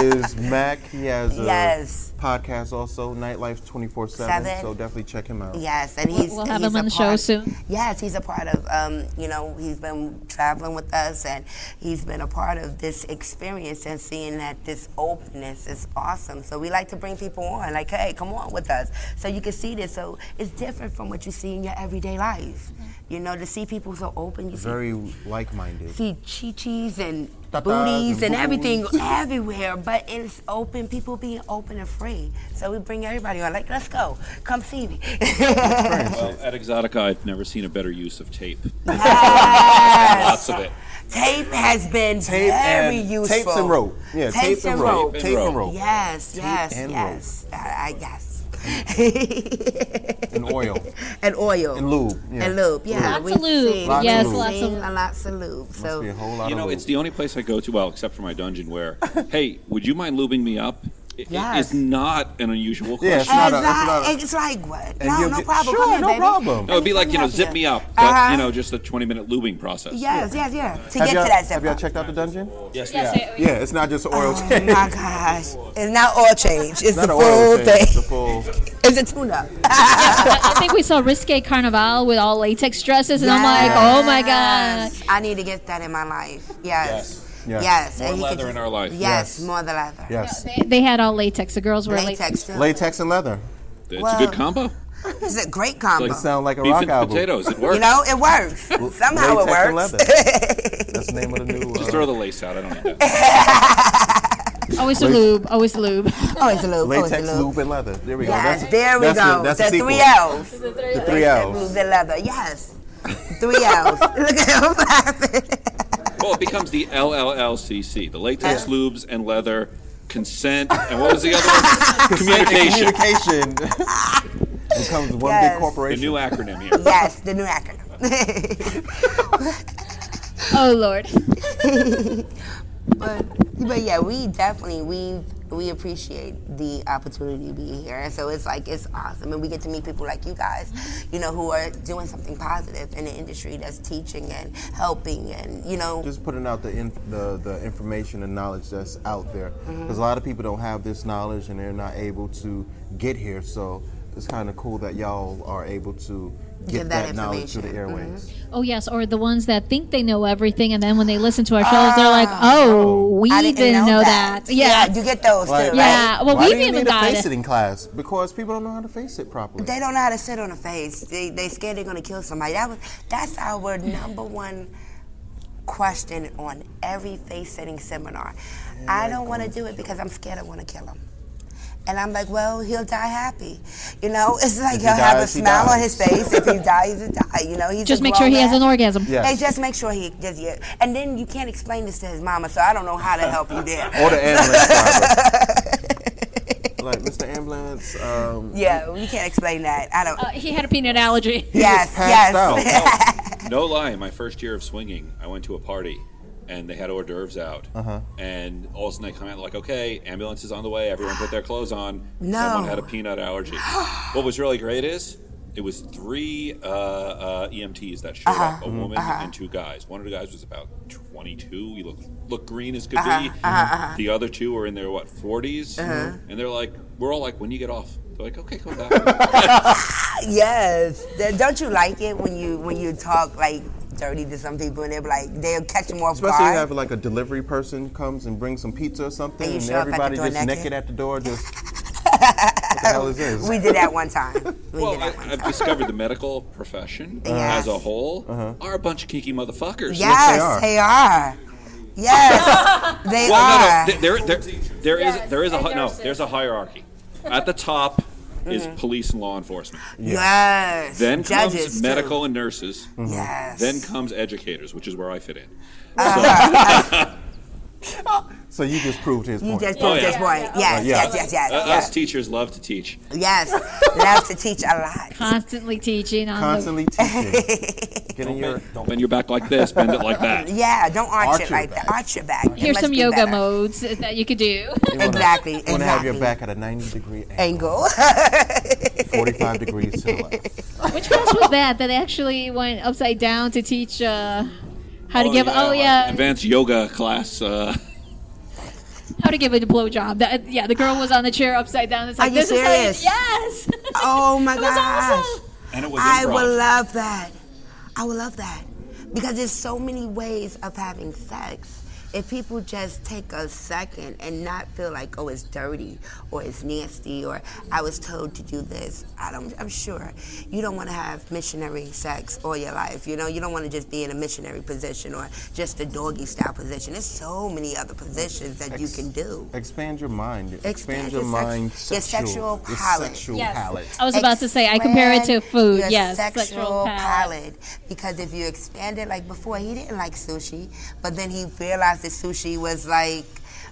is Mac. He has a Yes. Podcast also, Nightlife 24 Seven. So definitely check him out. Yes, and he's We'll have he's him on the show part- soon. Yes, he's a part of. Um, you know, he's been traveling with us, and he's been a part of this experience and seeing that this openness is awesome. So we like to bring people on, like, hey, come on with us, so you can see this. So it's different from what you see in your everyday life. You know, to see people so open, you see Very like minded. see chi-chis and Tatas booties and and everything [laughs] everywhere, but it's open, people being open and free. So we bring everybody on, like, let's go, come see me. Well, at Exxxotica, I've never seen a better use of tape. Yes. Lots of it. Tape has been Tape very and- useful. tapes and rope. Yeah, tapes tape and and rope. rope. Tape and rope. rope. Yes, yes, and yes. I, I, yes. [laughs] And oil. and oil. And lube. Yeah. And lube, yeah. Lots we've of lube. seen- Lots Yes, we've lots of seen lube. lots of lube. Must So be a whole lot You of know, lube. it's the only place I go to, well, except for my dungeon, where, [laughs] hey, would you mind lubing me up? It- Yes. It's not an unusual question. Yeah, it's not a- it's, it's like, not a- it's like what? No, no problem. Sure, Come no baby. problem. No, it'd be like, you know, zip me up. But, Uh-huh. you know, just a 20 minute lubing process. Yes, yes, yeah. To have get to that zip Have y'all checked out the dungeon? Yes, Yes, yeah. Yeah, it's not just oil Oh change. my gosh. It's not oil change. It's not the full change. It's a full. It's a tune-up. I I think we saw Risque Carnival with all latex dresses, and I'm like, oh my god. I need to get that in my life. Yes. Yes. Yes. More and leather could- in our life. Yes, Yes. more the leather. Yes. They, they had all latex. The girls were latex. Latex. Latex and leather. It's Well, a good combo. [laughs] It's a great combo. It sound like a Beef rock and album. potatoes. It works. [laughs] You know, it works. [laughs] Somehow Latex it and works. leather. That's the name of the new. Just Uh, throw the lace out. I don't need that. Always the lube. Always the lube. It's a lube. oh, it's a latex, lube. lube, and leather. There we go. Yes, That's, there we that's go. The, that's the the three L's. The three Latex, L's. lube, and leather. Yes. Three L's. Look at him laughing. Well, it becomes the LLLCC, the latex lubes and leather consent, and what was the other one? [laughs] Communication. Communication. [laughs] becomes one Yes. big corporation. The new acronym here. Yes, the new acronym. [laughs] Oh lord. but but yeah, we definitely we we appreciate the opportunity to be here, and so it's like it's awesome, and we get to meet people like you guys, you know, who are doing something positive in the industry that's teaching and helping, and you know, just putting out the, in, the the information and knowledge that's out there. Mm-hmm. because a lot of people don't have this knowledge and they're not able to get here. So it's kind of cool that y'all are able to get that that, knowledge to the information. Mm-hmm. airways Oh yes, or the ones that think they know everything, and then when they listen to our shows, they're like, ah. oh, "Oh, we I didn't, didn't know, that." Yeah. you get those Like, too, Yeah, right? well, why we've do you even need a got face it. in class because people don't know how to face it properly They don't know how to sit on a face. They they scared they're gonna kill somebody. That was that's our [laughs] number one question on every face sitting seminar. I don't want to oh. do it because I'm scared I want to kill him. And I'm like, well, he'll die happy. You know, [laughs] it's like If he he'll have a dies, he smile on his face. If he [laughs] dies, he die. You know, he's Just make sure grown he has an orgasm. Yes. Hey, just make sure he does yeah. And then you can't explain this to his mama, so I don't know how to help you there. or the ambulance [laughs] driver like Mr. Ambulance um, Yeah, you can't explain that. I don't. Uh, he had a peanut allergy. yes, passed yes. No lie, my first year of swinging, I went to a party and they had hors d'oeuvres out. Uh-huh. And all of a sudden they come out like, okay, ambulance is on the way. Everyone put their [gasps] clothes on. No. Someone had a peanut allergy. [gasps] what was really great is it was three uh, uh, EMTs that showed Uh-huh. up, a woman Uh-huh. and two guys. One of the guys was about 22. He looked, looked green as could Uh-huh. be. Uh-huh. Uh-huh. The other two were in their, what, 40s? Uh-huh. And they're like, we're all like, when you get off? They're like, okay, come back. [laughs] Yes. Don't you like it when you when you talk like dirty to some people and they're like they'll catch them off guard. especially you have like a delivery person comes and brings some pizza or something And and, show up at the everybody just naked? naked at the door just [laughs] what the hell is this we did that one time. [laughs] We well, did I, that one I've discovered the medical profession [laughs] Yes. as a whole uh-huh. are a bunch of kinky motherfuckers. Yes, they are. Yes, they well, are. no, no, there, there, there is there is a no, there's a hierarchy. At the top is mm-hmm. police and law enforcement. Yes. Then Judges, comes too. medical and nurses. Mm-hmm. Yes. Then comes educators, which is where I fit in. Uh. so [laughs] you just proved his You point just Oh, proved yeah. his point. Yes, Yeah. yes, yes, yes, Uh, Us yes. teachers love to teach. Yes, [laughs] love to teach a lot. Constantly teaching on constantly teaching getting your Don't bend your back like this. Bend it like that. [laughs] Yeah, don't arch, Arch it your like that. Arch your back. Here's some be yoga better. modes that you could do. you wanna- Exactly, you want to have your back at a 90 degree angle Angle. 45 degrees to the left Which class was that? That actually went upside down to teach uh, how to give. oh yeah. Advanced yoga class. Uh, how to give it a blowjob. That yeah, the girl was on the chair upside down. It's like Are you this is how you- serious? yes. [laughs] Oh my It was gosh. awesome. And it was I improv. would love that. I would love that. Because there's so many ways of having sex. If people just take a second and not feel like, oh, it's dirty or it's nasty or I was told to do this, I don't, I'm sure you don't want to have missionary sex all your life. You know, you don't want to just be in a missionary position or just a doggy style position. There's so many other positions that you can do. Expand your mind. Expand, Expand your your sex- mind. your sexual your palate. sexual Yes. palate. I was about to say I compare it to food. Your yes, sexual palate. Because if you expand it, like before, he didn't like sushi, but then he realized that sushi was like,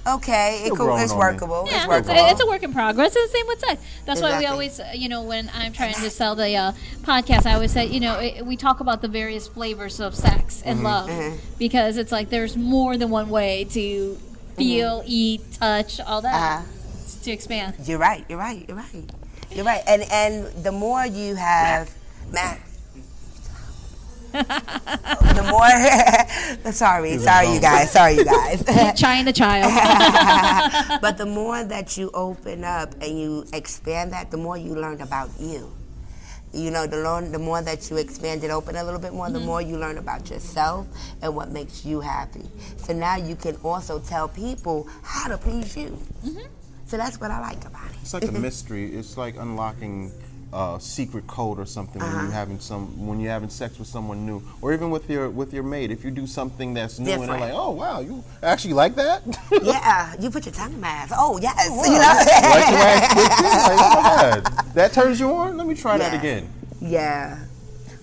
okay, it Still cool, it's on me. workable. Yeah, it's it's workable. a, it's a work in progress. It's the same with sex. That's why we always, uh, you know, when I'm trying to sell the uh, podcast, I always say, you know, it, we talk about the various flavors of sex and Mhm, love mhm. because it's like there's more than one way to feel, eat, touch, all that Uh-huh. to expand. You're right. You're right. You're right. You're right. And and the more you have, [laughs] Matt. The more, [laughs] sorry, sorry, you guys, sorry, you guys. [laughs] Trying the child. [laughs] but the more that you open up and you expand that, the more you learn about you. You know, the, learn, the more that you expand it open a little bit more, the Mhm. more you learn about yourself and what makes you happy. So now you can also tell people how to please you. So that's what I like about it. It's like a mystery. It's like unlocking a secret code or something when Uh-huh. you're having some when you're having sex with someone new, or even with your with your mate. If you do something that's new and they're like, "Oh wow, you actually like that?" [laughs] yeah, you put your tongue in my ass. Oh yes, Wow, you know. like your ass quick, too? Like, oh. That turns you on. Let me try that again. Yeah,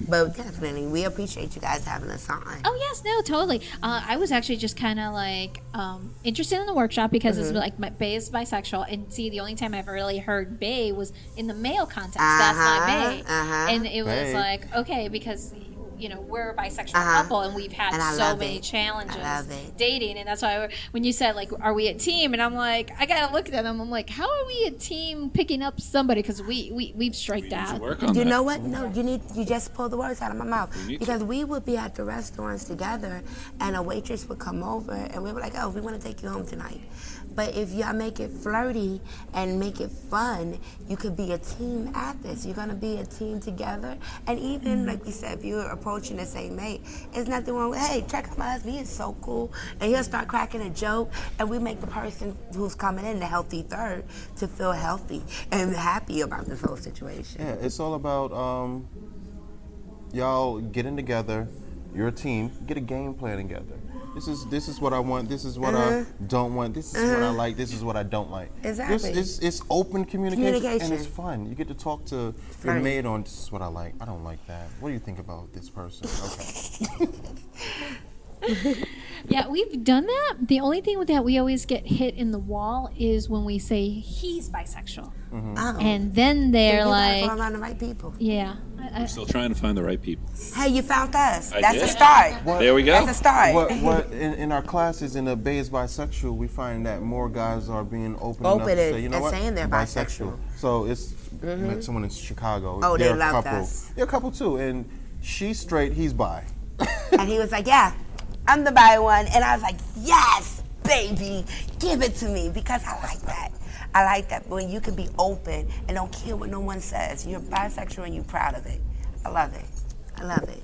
but definitely, we appreciate you guys having us on. Oh yes, no, totally. Uh, I was actually just kind of like um, interested in the workshop because Mhm. it's like my Bay is bisexual, and see, the only time I've really heard Bay was in the male context. That's my Uh-huh, Bay, uh-huh. and it was Bae. like okay because. You know, we're a bisexual Uh-huh. couple, and we've had And so many it. challenges I love it. dating, and that's why we're- when you said like, "Are we a team?" and I'm like, I gotta look at them. I'm like, how are we a team picking up somebody? Because we we we've striked out. you know what? No, you need you just pulled the words out of my mouth We need because we would be at the restaurants together, and a waitress would come over, and we were like, "Oh, we want to take you home tonight." But if y'all make it flirty and make it fun, you could be a team at this. You're gonna be a team together, and even like we said, if you're approaching the same mate, there's nothing wrong with. Hey, check out my husband. He is so cool, and he'll start cracking a joke, and we make the person who's coming in the healthy third to feel healthy and happy about this whole situation. Yeah, it's all about um, y'all getting together. You're a team. Get a game plan together. This is this is what I want. This is what Uh-huh. I don't want. This is what I Uh-huh. like. This is what I don't like. Exactly. It's, it's, it's open communication, and Communication. it's fun. You get to talk to your Right. mate on this is what I like. I don't like that. What do you think about this person? Okay. [laughs] [laughs] Yeah, we've done that. The only thing with that we always get hit in the wall is when we say he's bisexual, Oh. and then Then they're you gotta like, go around the right people. yeah. I- I- Still trying to find the right people. Hey, you found us. I That's did. a start. There we go. That's a start. What, what in, in our classes in the Bay is bisexual, we find that more guys are being open, enough Open to say, you know and what, saying they're I'm bisexual. So it's Mhm. met someone in Chicago. Oh, they they're a couple. us. They're a couple too, and she's straight, he's bi. and he was like, "Yeah, [laughs] I'm the bi one," and I was like, "Yes, baby, give it to me," because I like that. I like that when you can be open and don't care what no one says. You're bisexual and you're proud of it. I love it. I love it.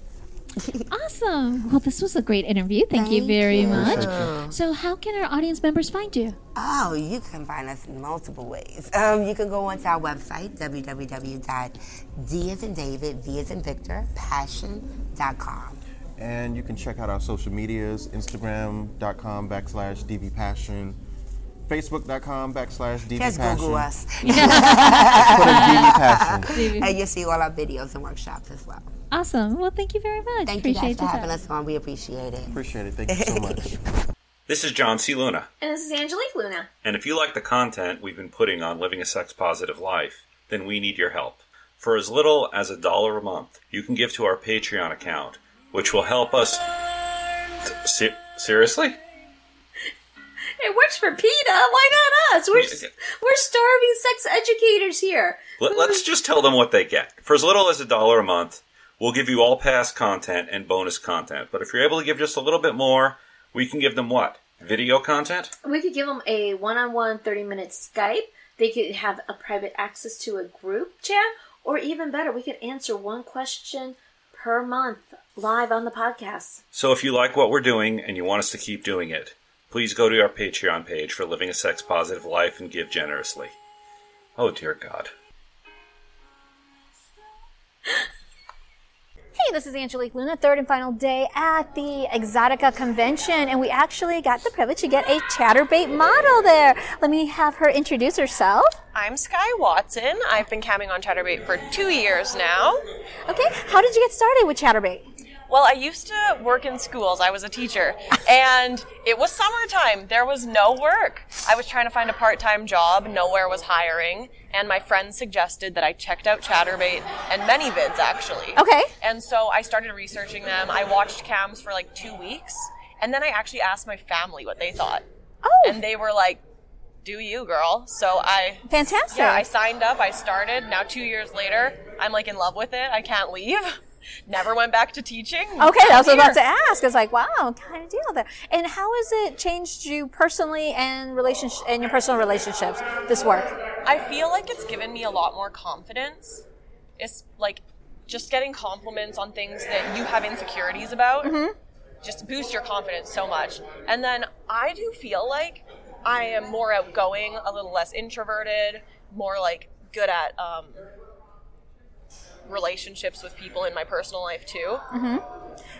[laughs] Awesome. Well, this was a great interview. Thank, you very you. much. So, how can our audience members find you? Oh, you can find us in multiple ways. Um, you can go onto our website, www.d as in David, V as in Victor, passion.com. And you can check out our social medias, Instagram.com backslash dvpassion, Facebook.com backslash dvpassion. Just Google us. [laughs] Just put in DV [laughs] Passion. and you'll see all our videos and workshops as well. Awesome. Well, thank you very much. Thank Appreciate you guys for having time. us on. We appreciate it. Appreciate it. Thank you so [laughs] much. This is John C. Luna, And this is Angelique Luna. and if you like the content we've been putting on living a sex positive life, then we need your help. For as little as a dollar a month, you can give to our Patreon account, which will help us. Se- seriously? It works for PETA. Why not us? We're, we're starving sex educators here. Let, let's just tell them what they get. For as little as a dollar a month, we'll give you all past content and bonus content. But if you're able to give just a little bit more, we can give them what? Video content? We could give them a one-on-one 30-minute Skype. They could have a private access to a group chat, or even better, we could answer one question per month live on the podcast. So if you like what we're doing and you want us to keep doing it, please go to our Patreon page for Living a Sex Positive Life and give generously. Oh dear God. [laughs] Hey, this is Angelique Luna, third and final day at the Exxxotica convention, and we actually got the privilege to get a Chaturbate model there. Let me have her introduce herself. I'm Skye Watson. I've been camming on Chaturbate for two years now. Okay, how did you get started with Chaturbate? Well, I used to work in schools. I was a teacher. And it was summertime. There was no work. I was trying to find a part time job. Nowhere was hiring. And my friends suggested that I checked out Chaturbate and ManyVids, actually. Okay. And so I started researching them. I watched cams for like two weeks. And then I actually asked my family what they thought. Oh. And they were like, do you, girl? So I. Fantastic. Yeah, I signed up. I started. Now, two years later, I'm like in love with it. I can't leave. [laughs] Never went back to teaching. Okay, that's what I was about to ask. It's like, wow, kind of deal there. And how has it changed you personally and relationship and your personal relationships? This work. I feel like it's given me a lot more confidence. It's like just getting compliments on things that you have insecurities about. Mm-hmm. Just boost your confidence so much. And then I do feel like I am more outgoing, a little less introverted, more like good at um, relationships with people in my personal life too. hmm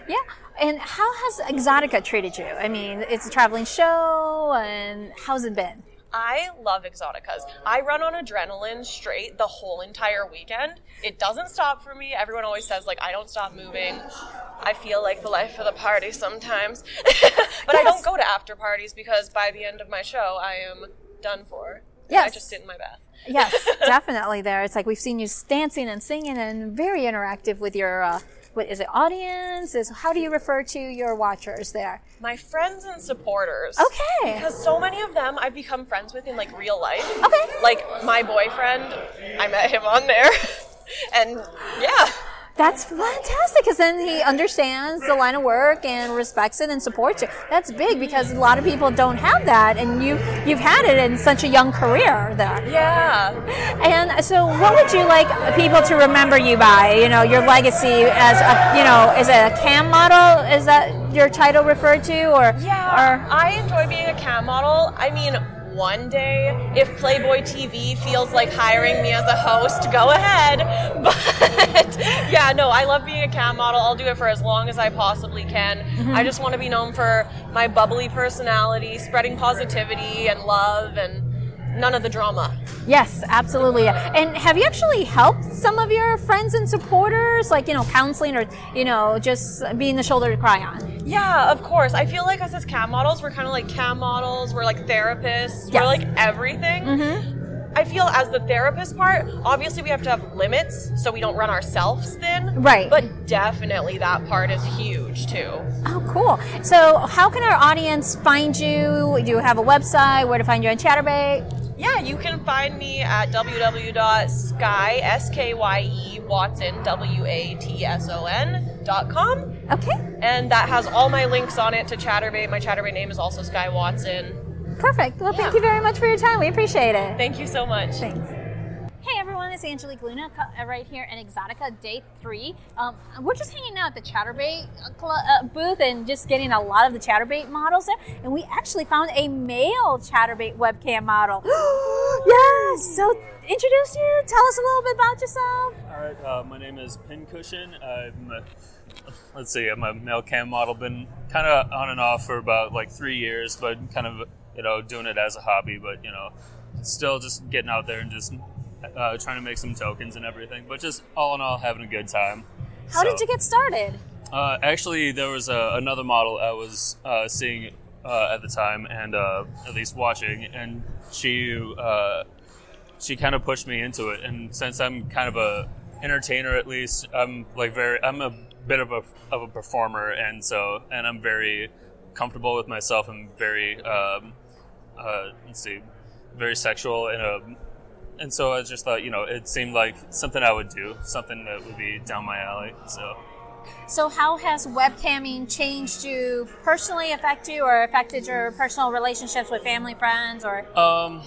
Yeah. And how has Exxxotica treated you? I mean, it's a traveling show, and how's it been? I love Exxxoticas. I run on adrenaline straight the whole entire weekend. It doesn't stop for me. Everyone always says like I don't stop moving. I feel like the life of the party sometimes. [laughs] but I don't go to after parties because by the end of my show I am done for. And I just sit in my bath. Yes, [laughs] definitely. There, it's like we've seen you dancing and singing, and very interactive with your. Uh, what is it? Audience? Is how do you refer to your watchers there? My friends and supporters. Okay. Because so many of them I've become friends with in like real life. Okay. Like my boyfriend, I met him on there. [laughs] and yeah. That's fantastic because then he understands the line of work and respects it and supports you. That's big because a lot of people don't have that, and you you've had it in such a young career there. Yeah. And so, what would you like people to remember you by? You know, your legacy as a you know as a cam model. Is that your title referred to, or Yeah, or I enjoy being a cam model. I mean, one day, if Playboy TV feels like hiring me as a host, go ahead. [laughs] But yeah, no, I love being a cam model. I'll do it for as long as I possibly can. Mm-hmm. I just want to be known for my bubbly personality, spreading positivity and love, and none of the drama. Yes, absolutely. And have you actually helped some of your friends and supporters, like you know, counseling or you know, just being the shoulder to cry on? Yeah, of course. I feel like us as cam models, we're kind of like cam models. We're like therapists. Yes. We're like everything. Mm-hmm. I feel as the therapist part, obviously we have to have limits so we don't run ourselves thin. Right. But definitely that part is huge too. Oh, cool. So, how can our audience find you? Do you have a website? Where to find you on Chaturbate? Yeah, you can find me at www.sky, S-K-Y-E, Watson, W-A-T-S-O-N dot com. Okay. And that has all my links on it to Chaturbate. My Chaturbate name is also Skye Watson. Perfect. Well, thank you very much for your time. We appreciate it. Thank you so much. Thanks. Hey everyone, it's Angelique Luna uh, right here in Exxxotica Day 3. Um, we're just hanging out at the Chaturbate uh, uh, booth and just getting a lot of the Chaturbate models there. And we actually found a male Chaturbate webcam model. [gasps] yes! So introduce you, tell us a little bit about yourself. All right, uh, my name is Pincushion. I'm a, let's see, I'm a male cam model. Been kind of on and off for about like three years, but kind of you know doing it as a hobby. But you know, still just getting out there and just uh, trying to make some tokens and everything. But just all in all, having a good time. How did you get started? Uh, actually, there was uh, another model I was uh, seeing uh, at the time, and uh, at least watching, and she uh, she kind of pushed me into it. And since I'm kind of a entertainer, at least I'm like very I'm a bit of a of a performer, and so and I'm very comfortable with myself and very um, uh, let's see, very sexual in a. And so I just thought, you know, it seemed like something I would do, something that would be down my alley. So So, how has webcamming changed you personally, affect you, or affected your personal relationships with family, friends, or? Um,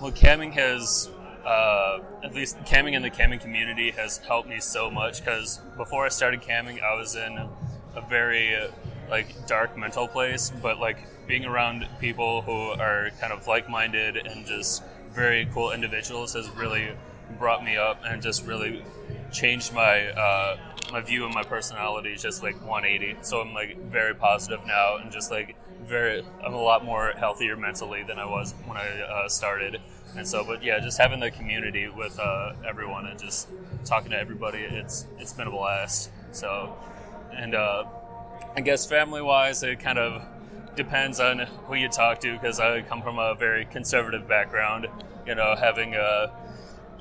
well, camming has, uh, at least camming in the camming community has helped me so much because before I started camming, I was in a very uh, like dark mental place, but like being around people who are kind of like-minded and just very cool individuals has really brought me up and just really changed my uh, my view and my personality just like 180. So I'm like very positive now and just like very I'm a lot more healthier mentally than I was when I uh, started. And so, but yeah, just having the community with uh, everyone and just talking to everybody, it's it's been a blast. So, and uh, I guess family wise, it kind of depends on who you talk to because I come from a very conservative background. You know, having a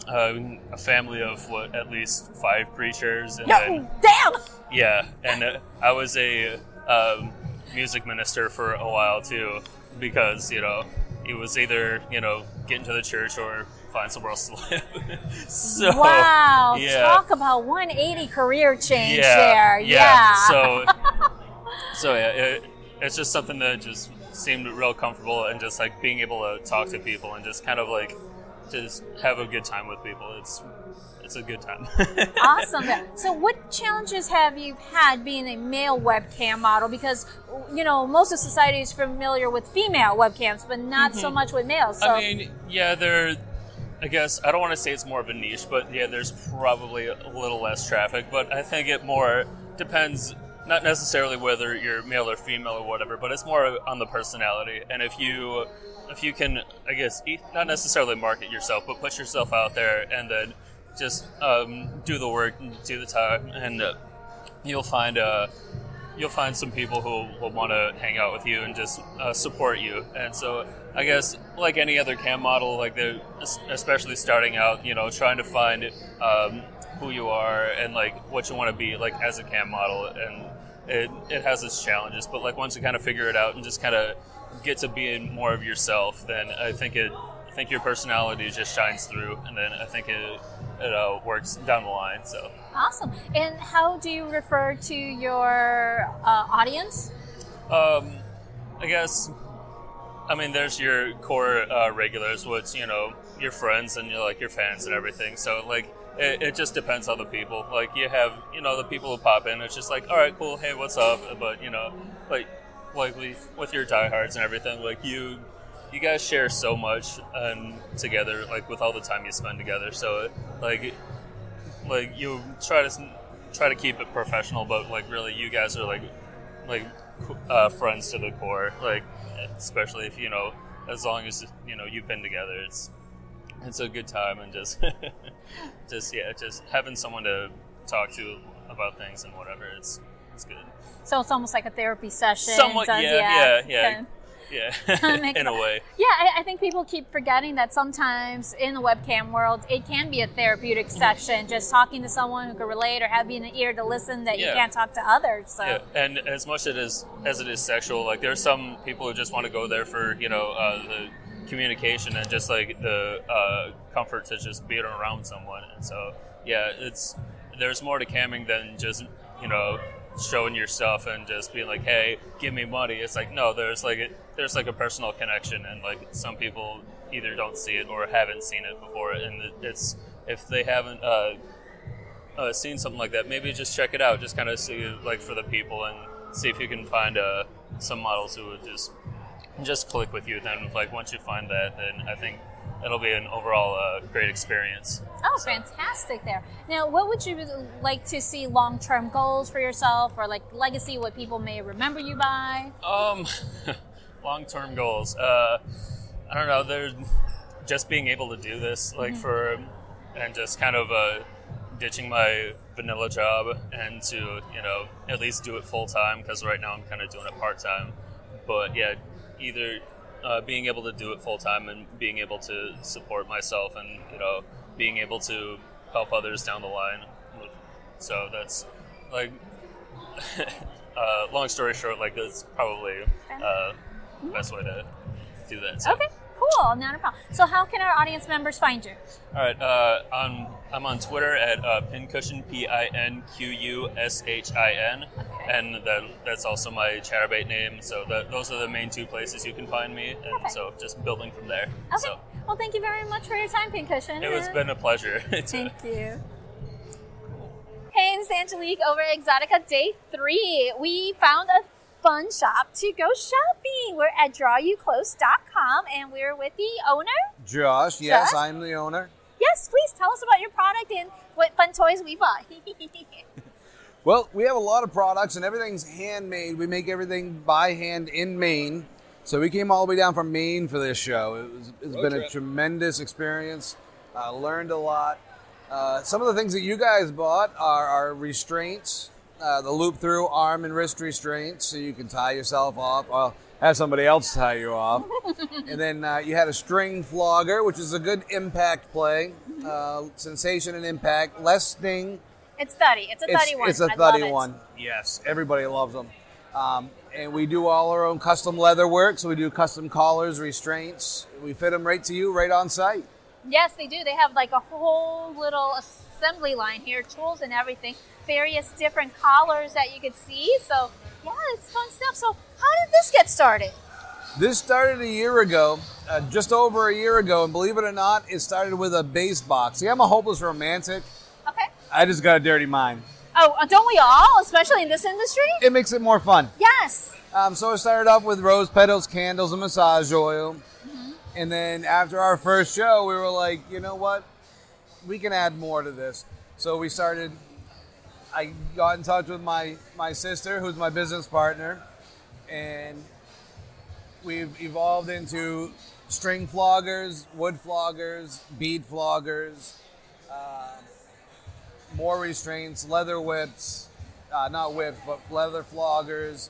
a, a family of what at least five preachers and No, then damn! yeah, and uh, I was a um, music minister for a while too, because you know it was either you know get into the church or find somewhere else to live. [laughs] so wow! yeah, Talk about 180 career change yeah, there. yeah. So [laughs] so yeah, it, it's just something that just seemed real comfortable and just like being able to talk to people and just kind of like just have a good time with people. It's it's a good time. [laughs] awesome. So, what challenges have you had being a male webcam model? Because you know most of society is familiar with female webcams, but not so Mhm. much with males. So, I mean, yeah, there. I guess I don't want to say it's more of a niche, but yeah, there's probably a little less traffic. But I think it more depends, not necessarily whether you're male or female or whatever, but it's more on the personality. And if you, if you can, I guess, not necessarily market yourself, but put yourself out there, and then just um, do the work, and do the time, and uh, you'll find uh, you'll find some people who will want to hang out with you and just uh, support you. And so, I guess, like any other cam model, like they're especially starting out, you know, trying to find um, who you are and like what you want to be, like as a cam model, and it it has its challenges. But like once you kind of figure it out and just kind of get to being more of yourself, then I think it. I think your personality just shines through, and then I think it it uh, works down the line. So awesome. And how do you refer to your uh, audience? Um, I guess. I mean, there's your core uh, regulars, which you know, your friends and your like your fans and everything. So like, it, it just depends on the people. Like you have, you know, the people who pop in. It's just like, all right, cool, hey, what's up? But you know, like, like with your diehards and everything, like you, you guys share so much and together, like with all the time you spend together. So like, like you try to try to keep it professional, but like really, you guys are like like uh, friends to the core. Like especially if you know, as long as you know you've been together, it's it's a good time and just [laughs] just yeah, just having someone to talk to about things and whatever. It's it's good. So it's almost like a therapy session. Somewhat, yeah, yeah, yeah, kind yeah. In a way. Yeah, I, I think people keep forgetting that sometimes in the webcam world, it can be a therapeutic session, just talking to someone who can relate or having an ear to listen that you can't talk to others. So, Yeah, and as much it is as it is sexual, like there's some people who just want to go there for you know uh, the communication and just like the uh, comfort to just being around someone. And so yeah, it's there's more to camming than just you know showing your stuff and just being like, hey, give me money. It's like no, there's like a, there's like a personal connection, and like some people either don't see it or haven't seen it before, and it's if they haven't. Uh, uh, seen something like that, maybe just check it out. Just kind of see, like, for the people, and see if you can find uh, some models who would just just click with you. Then, like, once you find that, then I think it'll be an overall uh, great experience. oh, fantastic there. Now, what would you like to see long term goals for yourself or like legacy, what people may remember you by? Um, [laughs] long term goals. Uh, I don't know. They're just being able to do this, like Mhm. for, and just kind of uh, ditching my vanilla job and to you know at least do it full time because right now I'm kind of doing it part time. But yeah, either uh, being able to do it full time and being able to support myself and you know being able to help others down the line. So that's like [laughs] uh, long story short, like that's probably uh, the best way to do that. So. Okay, cool. Cool, not a problem. So, how can our audience members find you? All right, uh, on, I'm on Twitter at uh, Pincushion, P I N Q U S H I N, and that, that's also my Chaturbate name. So that, those are the main two places you can find me, and so just building from there. Okay. So Well, thank you very much for your time, Pincushion. it has been a pleasure. [laughs] Thank you. Hey, it's Angelique over at Exxxotica Day 3. We found a fun shop to go shopping. We're at drawyouclose.com and we're with the owner. Josh, yes, Josh? I'm the owner. Yes, please tell us about your product and what fun toys we bought. [laughs] Well, we have a lot of products and everything's handmade. We make everything by hand in Maine. So we came all the way down from Maine for this show. It was, it's Road been a tremendous experience. Uh, learned a lot. Uh, some of the things that you guys bought are, are restraints, uh, the loop through arm and wrist restraints, so you can tie yourself off. Well, have somebody else tie you off. [laughs] and then uh, you had a string flogger, which is a good impact play, uh, sensation and impact, less sting, it's thuddy. It's a it's, thuddy one. It's a thuddy it. one. Yes, everybody loves them. Um, and we do all our own custom leather work. So we do custom collars, restraints. We fit them right to you, right on site. Yes, they do. They have like a whole little assembly line here, tools and everything, various different collars that you could see. So, yeah, it's fun stuff. So, how did this get started? This started a year ago, uh, just over a year ago, and believe it or not, it started with a base box. See, I'm a hopeless romantic. Okay. I just got a dirty mind. Oh, uh, don't we all, especially in this industry? It makes it more fun. Yes. Um, so it started off with rose petals, candles, and massage oil. Mm-hmm. And then after our first show, we were like, you know what? We can add more to this. So we started. I got in touch with my my sister, who's my business partner, and we've evolved into string floggers, wood floggers, bead floggers, uh, more restraints, leather whips, uh, not whips, but leather floggers,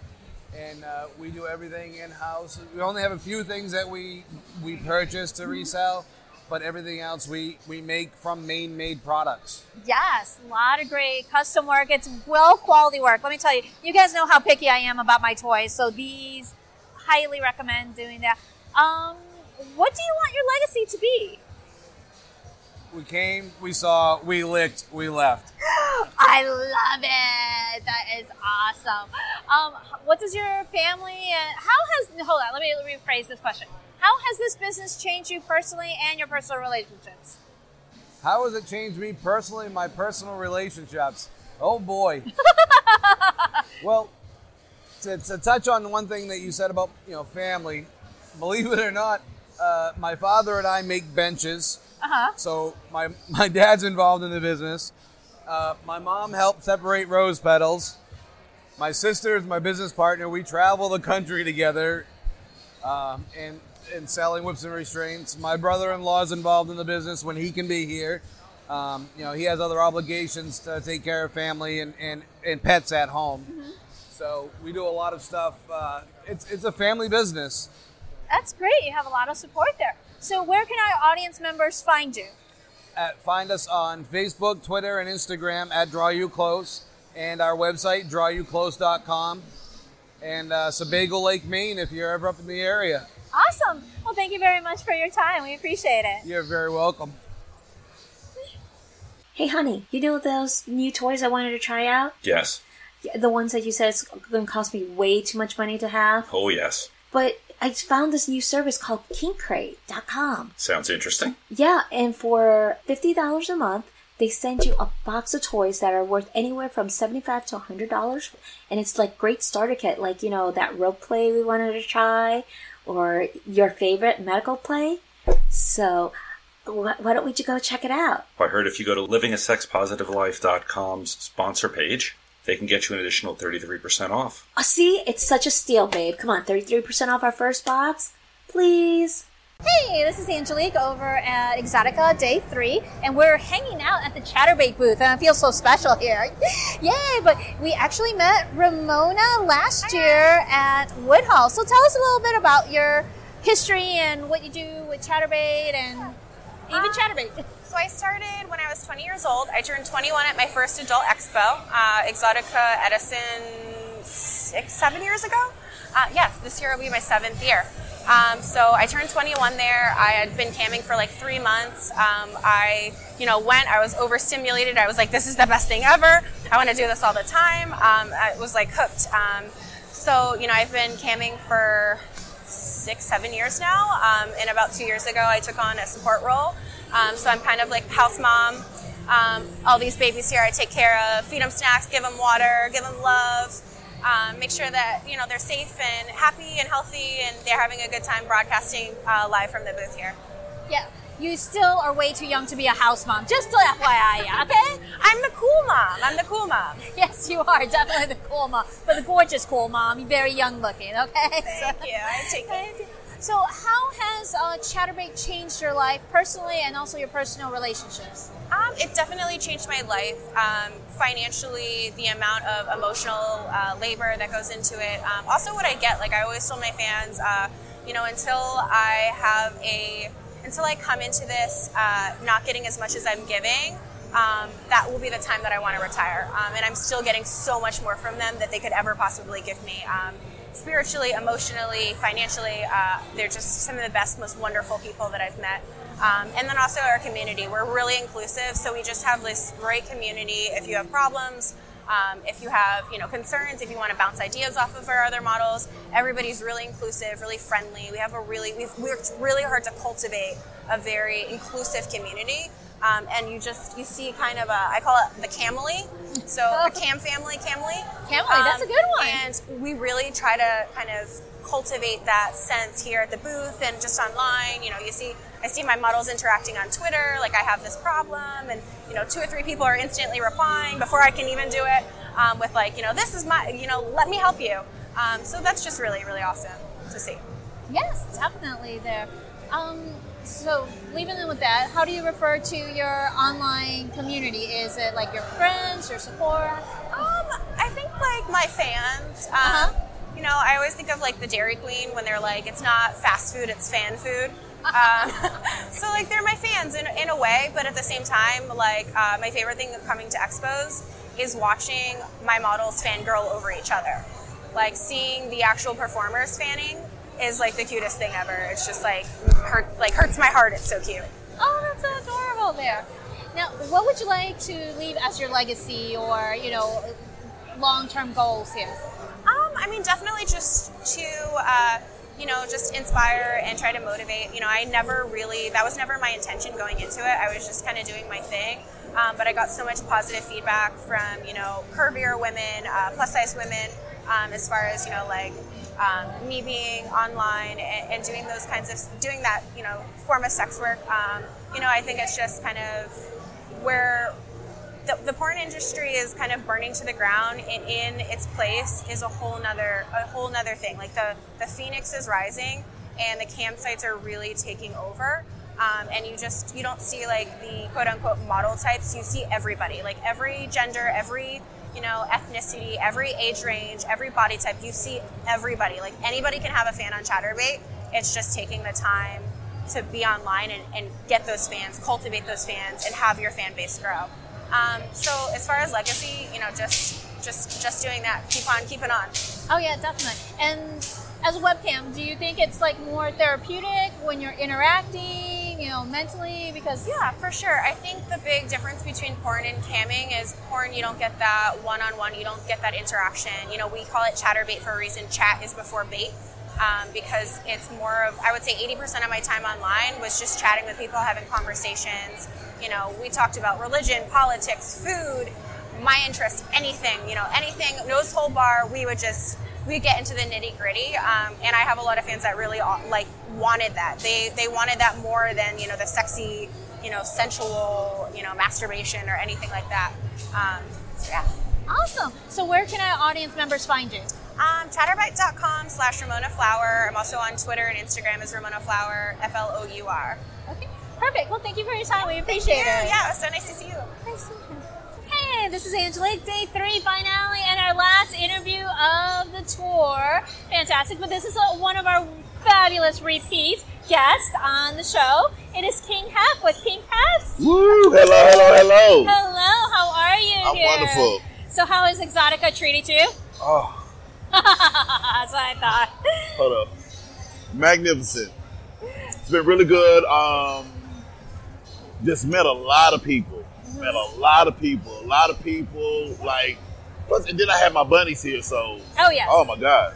and uh, we do everything in house. We only have a few things that we we purchase to resell, but everything else we we make from Maine made products. Yes, a lot of great custom work. It's well quality work. Let me tell you, you guys know how picky I am about my toys, so these highly recommend doing that. Um, what do you want your legacy to be? We came, we saw, we licked, we left. [gasps] I love it. That is awesome. Um, what does your family and how has hold on? Let me rephrase this question. How has this business changed you personally and your personal relationships? How has it changed me personally, and my personal relationships? Oh boy. [laughs] well, to, to touch on one thing that you said about you know family, believe it or not, uh, my father and I make benches. Uh-huh. So my my dad's involved in the business. Uh, my mom helped separate rose petals. My sister is my business partner. We travel the country together, um, and and selling whips and restraints. My brother-in-law is involved in the business when he can be here. Um, you know, he has other obligations to take care of family and, and, and pets at home. So we do a lot of stuff. Uh, it's it's a family business. That's great. You have a lot of support there. So where can our audience members find you? At, find us on Facebook, Twitter, and Instagram at Draw You Close, and our website drawyouclose.com, and uh, Sebago Lake, Maine, if you're ever up in the area. Awesome. Well, thank you very much for your time. We appreciate it. You're very welcome. Hey, honey, you know those new toys I wanted to try out? Yes. The ones that you said it's going to cost me way too much money to have? Oh, yes. But I found this new service called KinkCrate.com. Sounds interesting. Yeah, and for $50 a month, they send you a box of toys that are worth anywhere from $75 to $100. And it's like great starter kit, like, you know, that rope play we wanted to try, or your favorite medical play. So, wh- why don't we go check it out? I heard if you go to livingasexpositivelife.com's sponsor page, they can get you an additional 33% off. Oh, see, it's such a steal, babe. Come on, 33% off our first box? Please. Hey, this is Angelique over at Exxxotica Day 3, and we're hanging out at the Chaturbate booth, and I feel so special here. [laughs] Yay! But we actually met Ramona last year at Woodhull. So tell us a little bit about your history and what you do with Chaturbate and even Chaturbate. [laughs] So I started when I was 20 years old. I turned 21 at my first adult expo, uh, Exxxotica Edison, six, seven years ago. Uh, yes, this year will be my seventh year. Um, so I turned 21 there. I had been camming for like three months. Um, I, you know, went. I was overstimulated. I was like, "This is the best thing ever. I want to do this all the time." Um, I was like hooked. Um, so you know, I've been camming for six, seven years now. Um, and about two years ago, I took on a support role. Um, so I'm kind of like house mom. All these babies here, I take care of, feed them snacks, give them water, give them love um, make sure that you know they're safe and happy and healthy, and they're having a good time broadcasting uh, live from the booth here. Yeah. You still are way too young to be a house mom. Just to FYI, [laughs] okay? I'm the cool mom. I'm the cool mom. [laughs] Yes, you are definitely the cool mom, but the gorgeous cool mom. You're very young looking. Okay. Thank you. I take it. So, how has uh, Chaturbate changed your life personally and also your personal relationships? Um, it definitely changed my life. Um, financially, the amount of emotional uh, labor that goes into it. Um, also, what I get, like I always tell my fans, uh, you know, until I have a, until I come into this uh, not getting as much as I'm giving, um, that will be the time that I want to retire. Um, and I'm still getting so much more from them that they could ever possibly give me. Um, spiritually, emotionally, financially, uh, they're just some of the best, most wonderful people that I've met. Um, and then also our community. We're really inclusive, so we just have this great community. If you have problems, um, if you have you know concerns, if you want to bounce ideas off of our other models, everybody's really inclusive, really friendly. We have a really we've worked really hard to cultivate a very inclusive community. Um, and you just you see kind of a I call it the Camely, so the Cam family Camely. Camely, that's a good one. And we really try to kind of cultivate that sense here at the booth and just online. You know, you see I see my models interacting on Twitter, like I have this problem, and you know, two or three people are instantly replying before I can even do it um, with like, you know, this is my, you know, let me help you. Um, so that's just really, really awesome to see. Yes, definitely there. Um, so, leaving them with that, how do you refer to your online community? Is it like your friends, your support? Um, I think like my fans. Um, uh-huh. You know, I always think of like the Dairy Queen when they're like, it's not fast food, it's fan food. Um, [laughs] so like they're my fans in, in a way, but at the same time, like uh, my favorite thing of coming to expos is watching my models fangirl over each other. Like seeing the actual performers fanning is like the cutest thing ever. It's just like hurt, like hurts my heart. It's so cute. Oh, that's so adorable there. Now, what would you like to leave as your legacy or, you know, long-term goals here? Um, I mean, definitely just to uh, you know, just inspire and try to motivate. You know, I never really, that was never my intention going into it. I was just kind of doing my thing. Um, but I got so much positive feedback from, you know, curvier women, uh, plus size women, um, as far as, you know, like um, me being online and, and, doing those kinds of, doing that, you know, form of sex work. Um, you know, I think it's just kind of where the, the porn industry is kind of burning to the ground and in its place is a whole nother a whole nother thing like the the phoenix is rising and the campsites are really taking over um, and you just you don't see like the quote unquote model types you see everybody like every gender every you know ethnicity every age range every body type. You see everybody. Like anybody can have a fan on Chaturbate. It's just taking the time to be online and, and get those fans cultivate those fans and have your fan base grow. Um, so as far as legacy, you know, just just just doing that, keep on keeping on. Oh yeah, definitely. And as a webcam, do you think it's like more therapeutic when you're interacting, you know, mentally? Because yeah, for sure. I think the big difference between porn and camming is porn you don't get that one-on-one, you don't get that interaction. You know, we call it Chaturbate for a reason. Chat is before bait. Um, because it's more of, I would say 80% of my time online was just chatting with people, having conversations, you know, we talked about religion, politics, food, my interests, anything, you know, anything, nose hole bar, we would just, we get into the nitty gritty. Um, and I have a lot of fans that really like wanted that. They, they wanted that more than, you know, the sexy, you know, sensual, you know, masturbation or anything like that. Um, so yeah. Awesome. So where can our audience members find you? Um, chaturbate.com slash Ramona Flour. I'm also on Twitter and Instagram as Ramona Flour, F L O U R. Okay. Perfect. Well, thank you for your time. We appreciate it. Yeah, it was so nice to see you. Nice This is Angelique, day three finale, and our last interview of the tour. Fantastic, but this is a, one of our fabulous repeat guests on the show. It is King Heff with King Heffs. Woo! Hello, hello, hello. Hello, how are you? I'm here? wonderful. So, how has Exxxotica treated you? Oh, [laughs] That's what I thought. hold up. magnificent. It's been really good. Um, just met a lot of people. Met a lot of people. A lot of people. Like, plus, and then I had my bunnies here, so. Oh, yeah, Oh my god.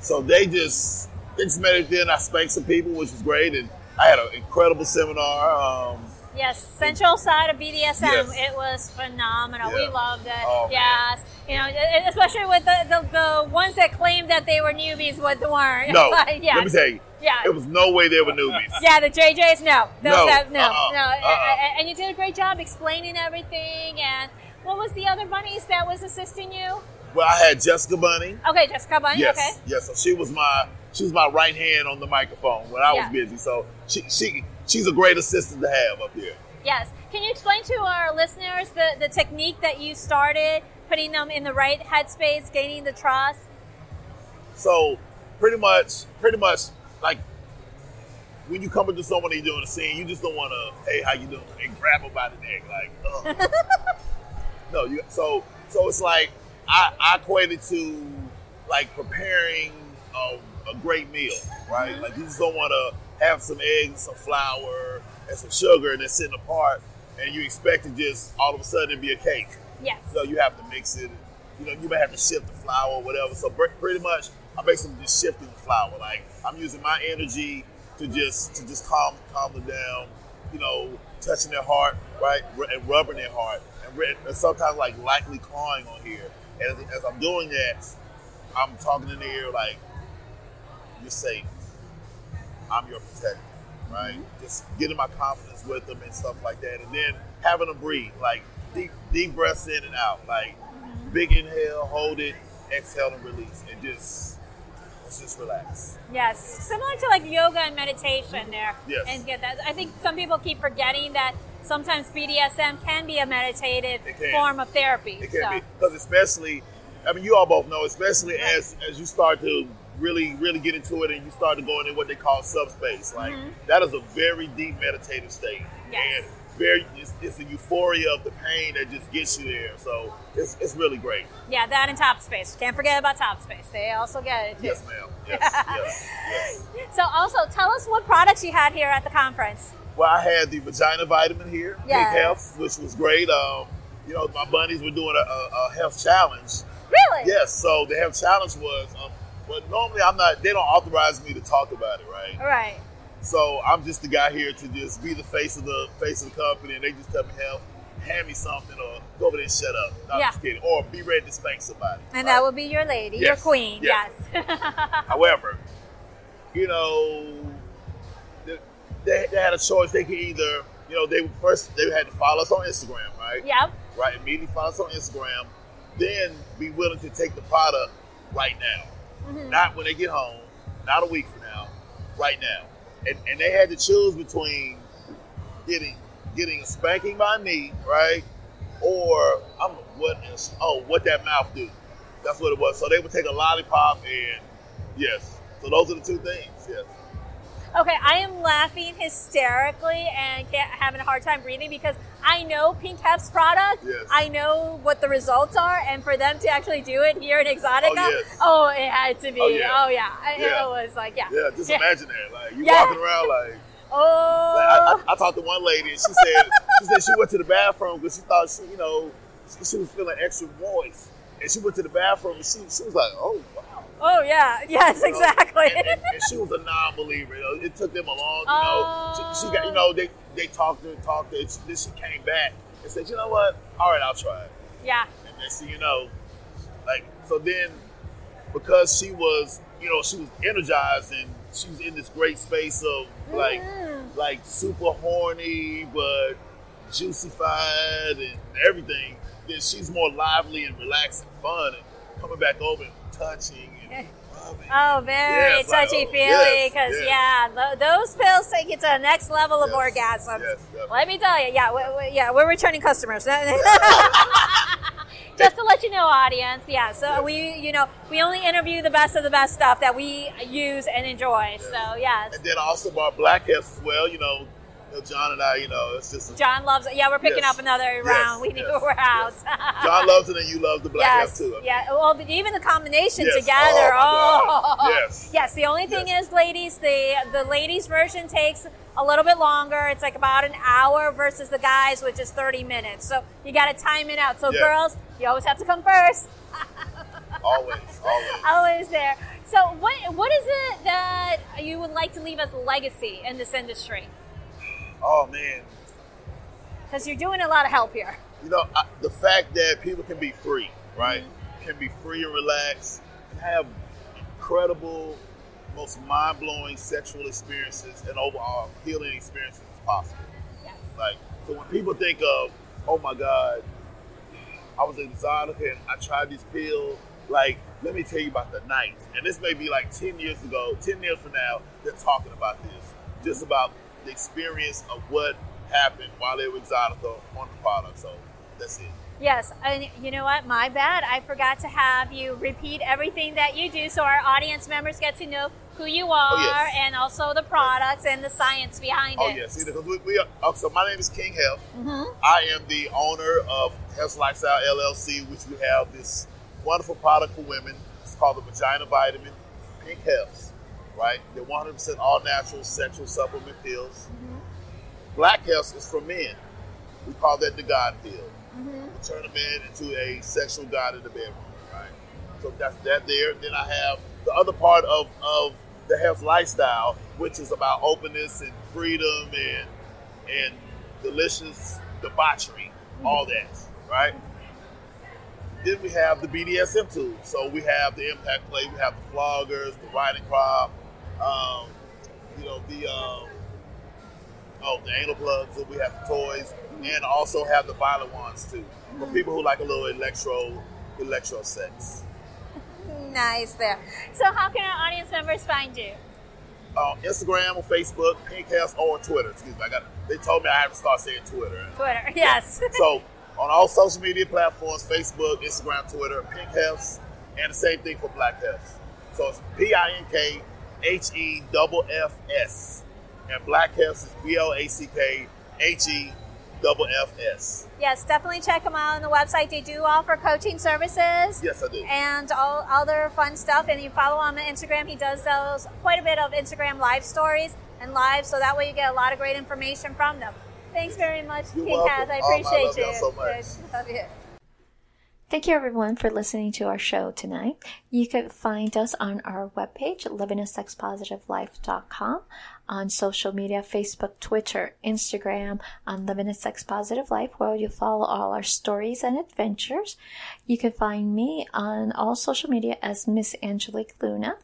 So they just they just met it then. I spanked some people, which was great, and I had an incredible seminar. Um, Yes, central side of BDSM. Yes. It was phenomenal. We loved it. Oh, yes, you know, especially with the, the, the ones that claimed that they were newbies, but weren't. [laughs] no, like, yes. let me tell you, Yeah. it was no way they were newbies. [laughs] Yeah, the JJs, no. Those No, that- no, uh-uh, no. uh-uh. And you did a great job explaining everything. And what was the other bunnies that was assisting you? Well, I had Jessica Bunny. Okay, Jessica Bunny. Yes, Okay. yes. So she was my she was my right hand on the microphone when I was busy. So she she she's a great assistant to have up here. Yes. Can you explain to our listeners the, the technique that you started, putting them in the right headspace, gaining the trust? So pretty much, pretty much like when you come into someone and you're doing a scene, you just don't want to, hey, how you doing? And grab them by the neck, like, uh. ugh. [laughs] no. You so so it's like I, I equate it to like preparing a, a great meal, right? Mm-hmm. Like you just don't want to have some eggs, some flour, and some sugar, and then sitting apart, and you expect to just all of a sudden it be a cake. Yes. So you have to mix it. You know, you may have to shift the flour or whatever. So pretty much, I'm basically just shifting the flour. Like I'm using my energy to just to just calm calm them down. You know, touching their heart, right, and rubbing their heart, and, and sometimes like lightly clawing on here. And as, as I'm doing that, I'm talking in the ear like, "You're safe. I'm your protector." Right? Just getting my confidence with them and stuff like that, and then having them breathe, like deep deep breaths in and out, like big inhale, hold it, exhale and release, and just let's just relax. Yes, similar to like yoga and meditation there. Yes. And get that. I think some people keep forgetting that sometimes BDSM can be a meditative form of therapy. It can so. be because especially, I mean, you all both know, especially as as you start to really really get into it and you start to go into what they call subspace. Like Mhm. that is a very deep meditative state, Yes. and very it's, it's a euphoria of the pain that just gets you there. So it's it's really great. Yeah, that and top space. Can't forget about top space. They also get it too. Yes, ma'am. [laughs] Yes, yes, yes. So also tell us what products you had here at the conference. Well, I had the vagina vitamin here, Yes. Pink Heffs, which was great. Um, you know, my bunnies were doing a, a, a health challenge. Really? Yes. So the health challenge was, um, well, normally I'm not. They don't authorize me to talk about it, right? All right. So I'm just the guy here to just be the face of the face of the company, and they just tell me, "Hell, hand me something, or go over there and shut up." No, I'm Yeah. just kidding. Or be ready to spank somebody. And that will be your lady, your queen. Yes. Yes. [laughs] However, you know, they, they, they had a choice. They could either, you know, they first they had to follow us on Instagram, right? Yep. Right. Immediately follow us on Instagram. Then be willing to take the product right now, Mhm. not when they get home, not a week from now, right now. And and they had to choose between getting getting a spanking by me, right, or I'm what is oh what that mouth do. That's what it was. So they would take a lollipop and yes. So those are the two things. Yes. Okay, I am laughing hysterically and having a hard time breathing because I know Pink Heffs product. Yes. I know what the results are, and for them to actually do it here in Exxxotica, Oh, yes. oh, it had to be. Oh, yeah. Oh, yeah. Yeah. It was like, yeah. Yeah. Just imagine that. Like you Yeah. walking around like. [laughs] Oh. Like, I, I, I talked to one lady and she said she said she went to the bathroom because she thought she, you know, she, she was feeling extra moist, and she went to the bathroom and she, she was like, oh wow. Oh, yeah. Yes, You know, exactly. And, and- and she was a non-believer. You know, it took them a long, you know. She, she got, you oh. know, they they talked to her, talked to her. She, then she came back and said, you know what? All right, I'll try it. yeah. And then see, you know, like so then because she was, you know, she was energized and she was in this great space of like mm-hmm. like super horny but juicified and everything, then she's more lively and relaxed and fun and coming back over and touching [laughs] Oh, very Yes, touchy feely. Because yes. yeah, th- those pills take you to the next level of orgasms. Let me tell you, yeah, we, we, yeah, we're returning customers. [laughs] Just to let you know, audience, yeah. So we, you know, we only interview the best of the best stuff that we use and enjoy. So yes, And then I also bought Black Heffs as well. You know, You know, John and I, you know, it's just. John loves it. Yeah, we're picking Yes. up another Yes, round. We need yes, we're out. [laughs] John loves it, and you love the black yes, too. yeah. Well, even the combination Yes. together. Oh, Oh. Yes. Yes. The only thing is, ladies, the the ladies version takes a little bit longer. It's like about an hour versus the guys, which is thirty minutes. So you got to time it out. So girls, you always have to come first. [laughs] Always, always. always there. So what what is it that you would like to leave as a legacy in this industry? Oh man, Because you're doing a lot of help here. you know I, the fact that people can be free, right? Mm-hmm. Can be free and relaxed, and have incredible, most mind-blowing sexual experiences and overall healing experiences as possible. Yes. Like so, when people think of, oh my God, I was exotic and I tried this pill. Like, let me tell you about the night. And this may be like 10 years ago, 10 years from now, they're talking about this. Just about the experience of what happened while they were exotic on the product. So that's it. Yes, and you know what? My bad. I forgot to have you repeat everything that you do so our audience members get to know who you are Oh, yes. and also the products and the science behind Oh, it. See, because we, we are, oh, so my name is King Heff. Mhm. I am the owner of Health Lifestyle LLC, which we have this wonderful product for women. It's called the Vagina Vitamin Pink Heffs, right? They're 100% all natural sexual supplement pills. Black Heffs is for men. We call that the God pill. Mm-hmm. We turn a man into a sexual god in the bedroom, right? So that's that there. Then I have the other part of, of the health lifestyle, which is about openness and freedom and and delicious debauchery, all mm-hmm. that, right? Then we have the BDSM tools. So we have the impact play, we have the floggers, the riding crop, um, you know, the um, oh, the anal plugs, and we have the toys, and also have the violent ones too. For people who like a little electro electro sex. [laughs] Nice there. So, how can our audience members find you? Uh, Instagram or Facebook, Pink Heffs, or Twitter. Excuse me, I got. They told me I have to start saying Twitter. Twitter, yes. [laughs] so on all social media platforms, Facebook, Instagram, Twitter, Pink Heffs, and the same thing for Black Heffs. So it's P I N K H E double F S, and Black Heffs is B L A C K H E double F S. Yes, definitely check them out on the website. They do offer coaching services. Yes, I do. And all other fun stuff. And you follow him on Instagram. He does those quite a bit of Instagram live stories and live, so that way you get a lot of great information from them. Thanks very much, King. Kath. I Oh, I appreciate love you. so much. Good. Love you. Thank you everyone for listening to our show tonight. You can find us on our webpage, livingasexpositivelife.com, on social media, Facebook, Twitter, Instagram, on Living a Sex Positive Life, where you follow all our stories and adventures. You can find me on all social media as Miss Angelique Luna.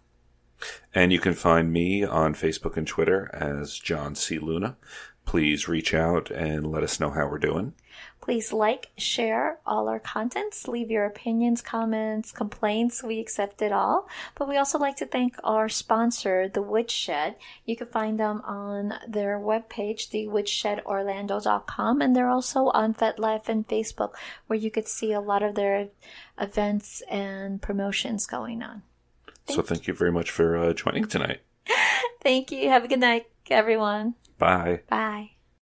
And you can find me on Facebook and Twitter as John C. Luna. Please reach out and let us know how we're doing. Please like, share all our contents, leave your opinions, comments, complaints. We accept it all. But we also like to thank our sponsor, The Woodshed. You can find them on their webpage, thewoodshed.orlando.com, and they're also on FetLife and Facebook, where you could see a lot of their events and promotions going on. so thank you very much for uh, joining tonight. [laughs] Thank you. Have a good night, everyone. Bye. Bye.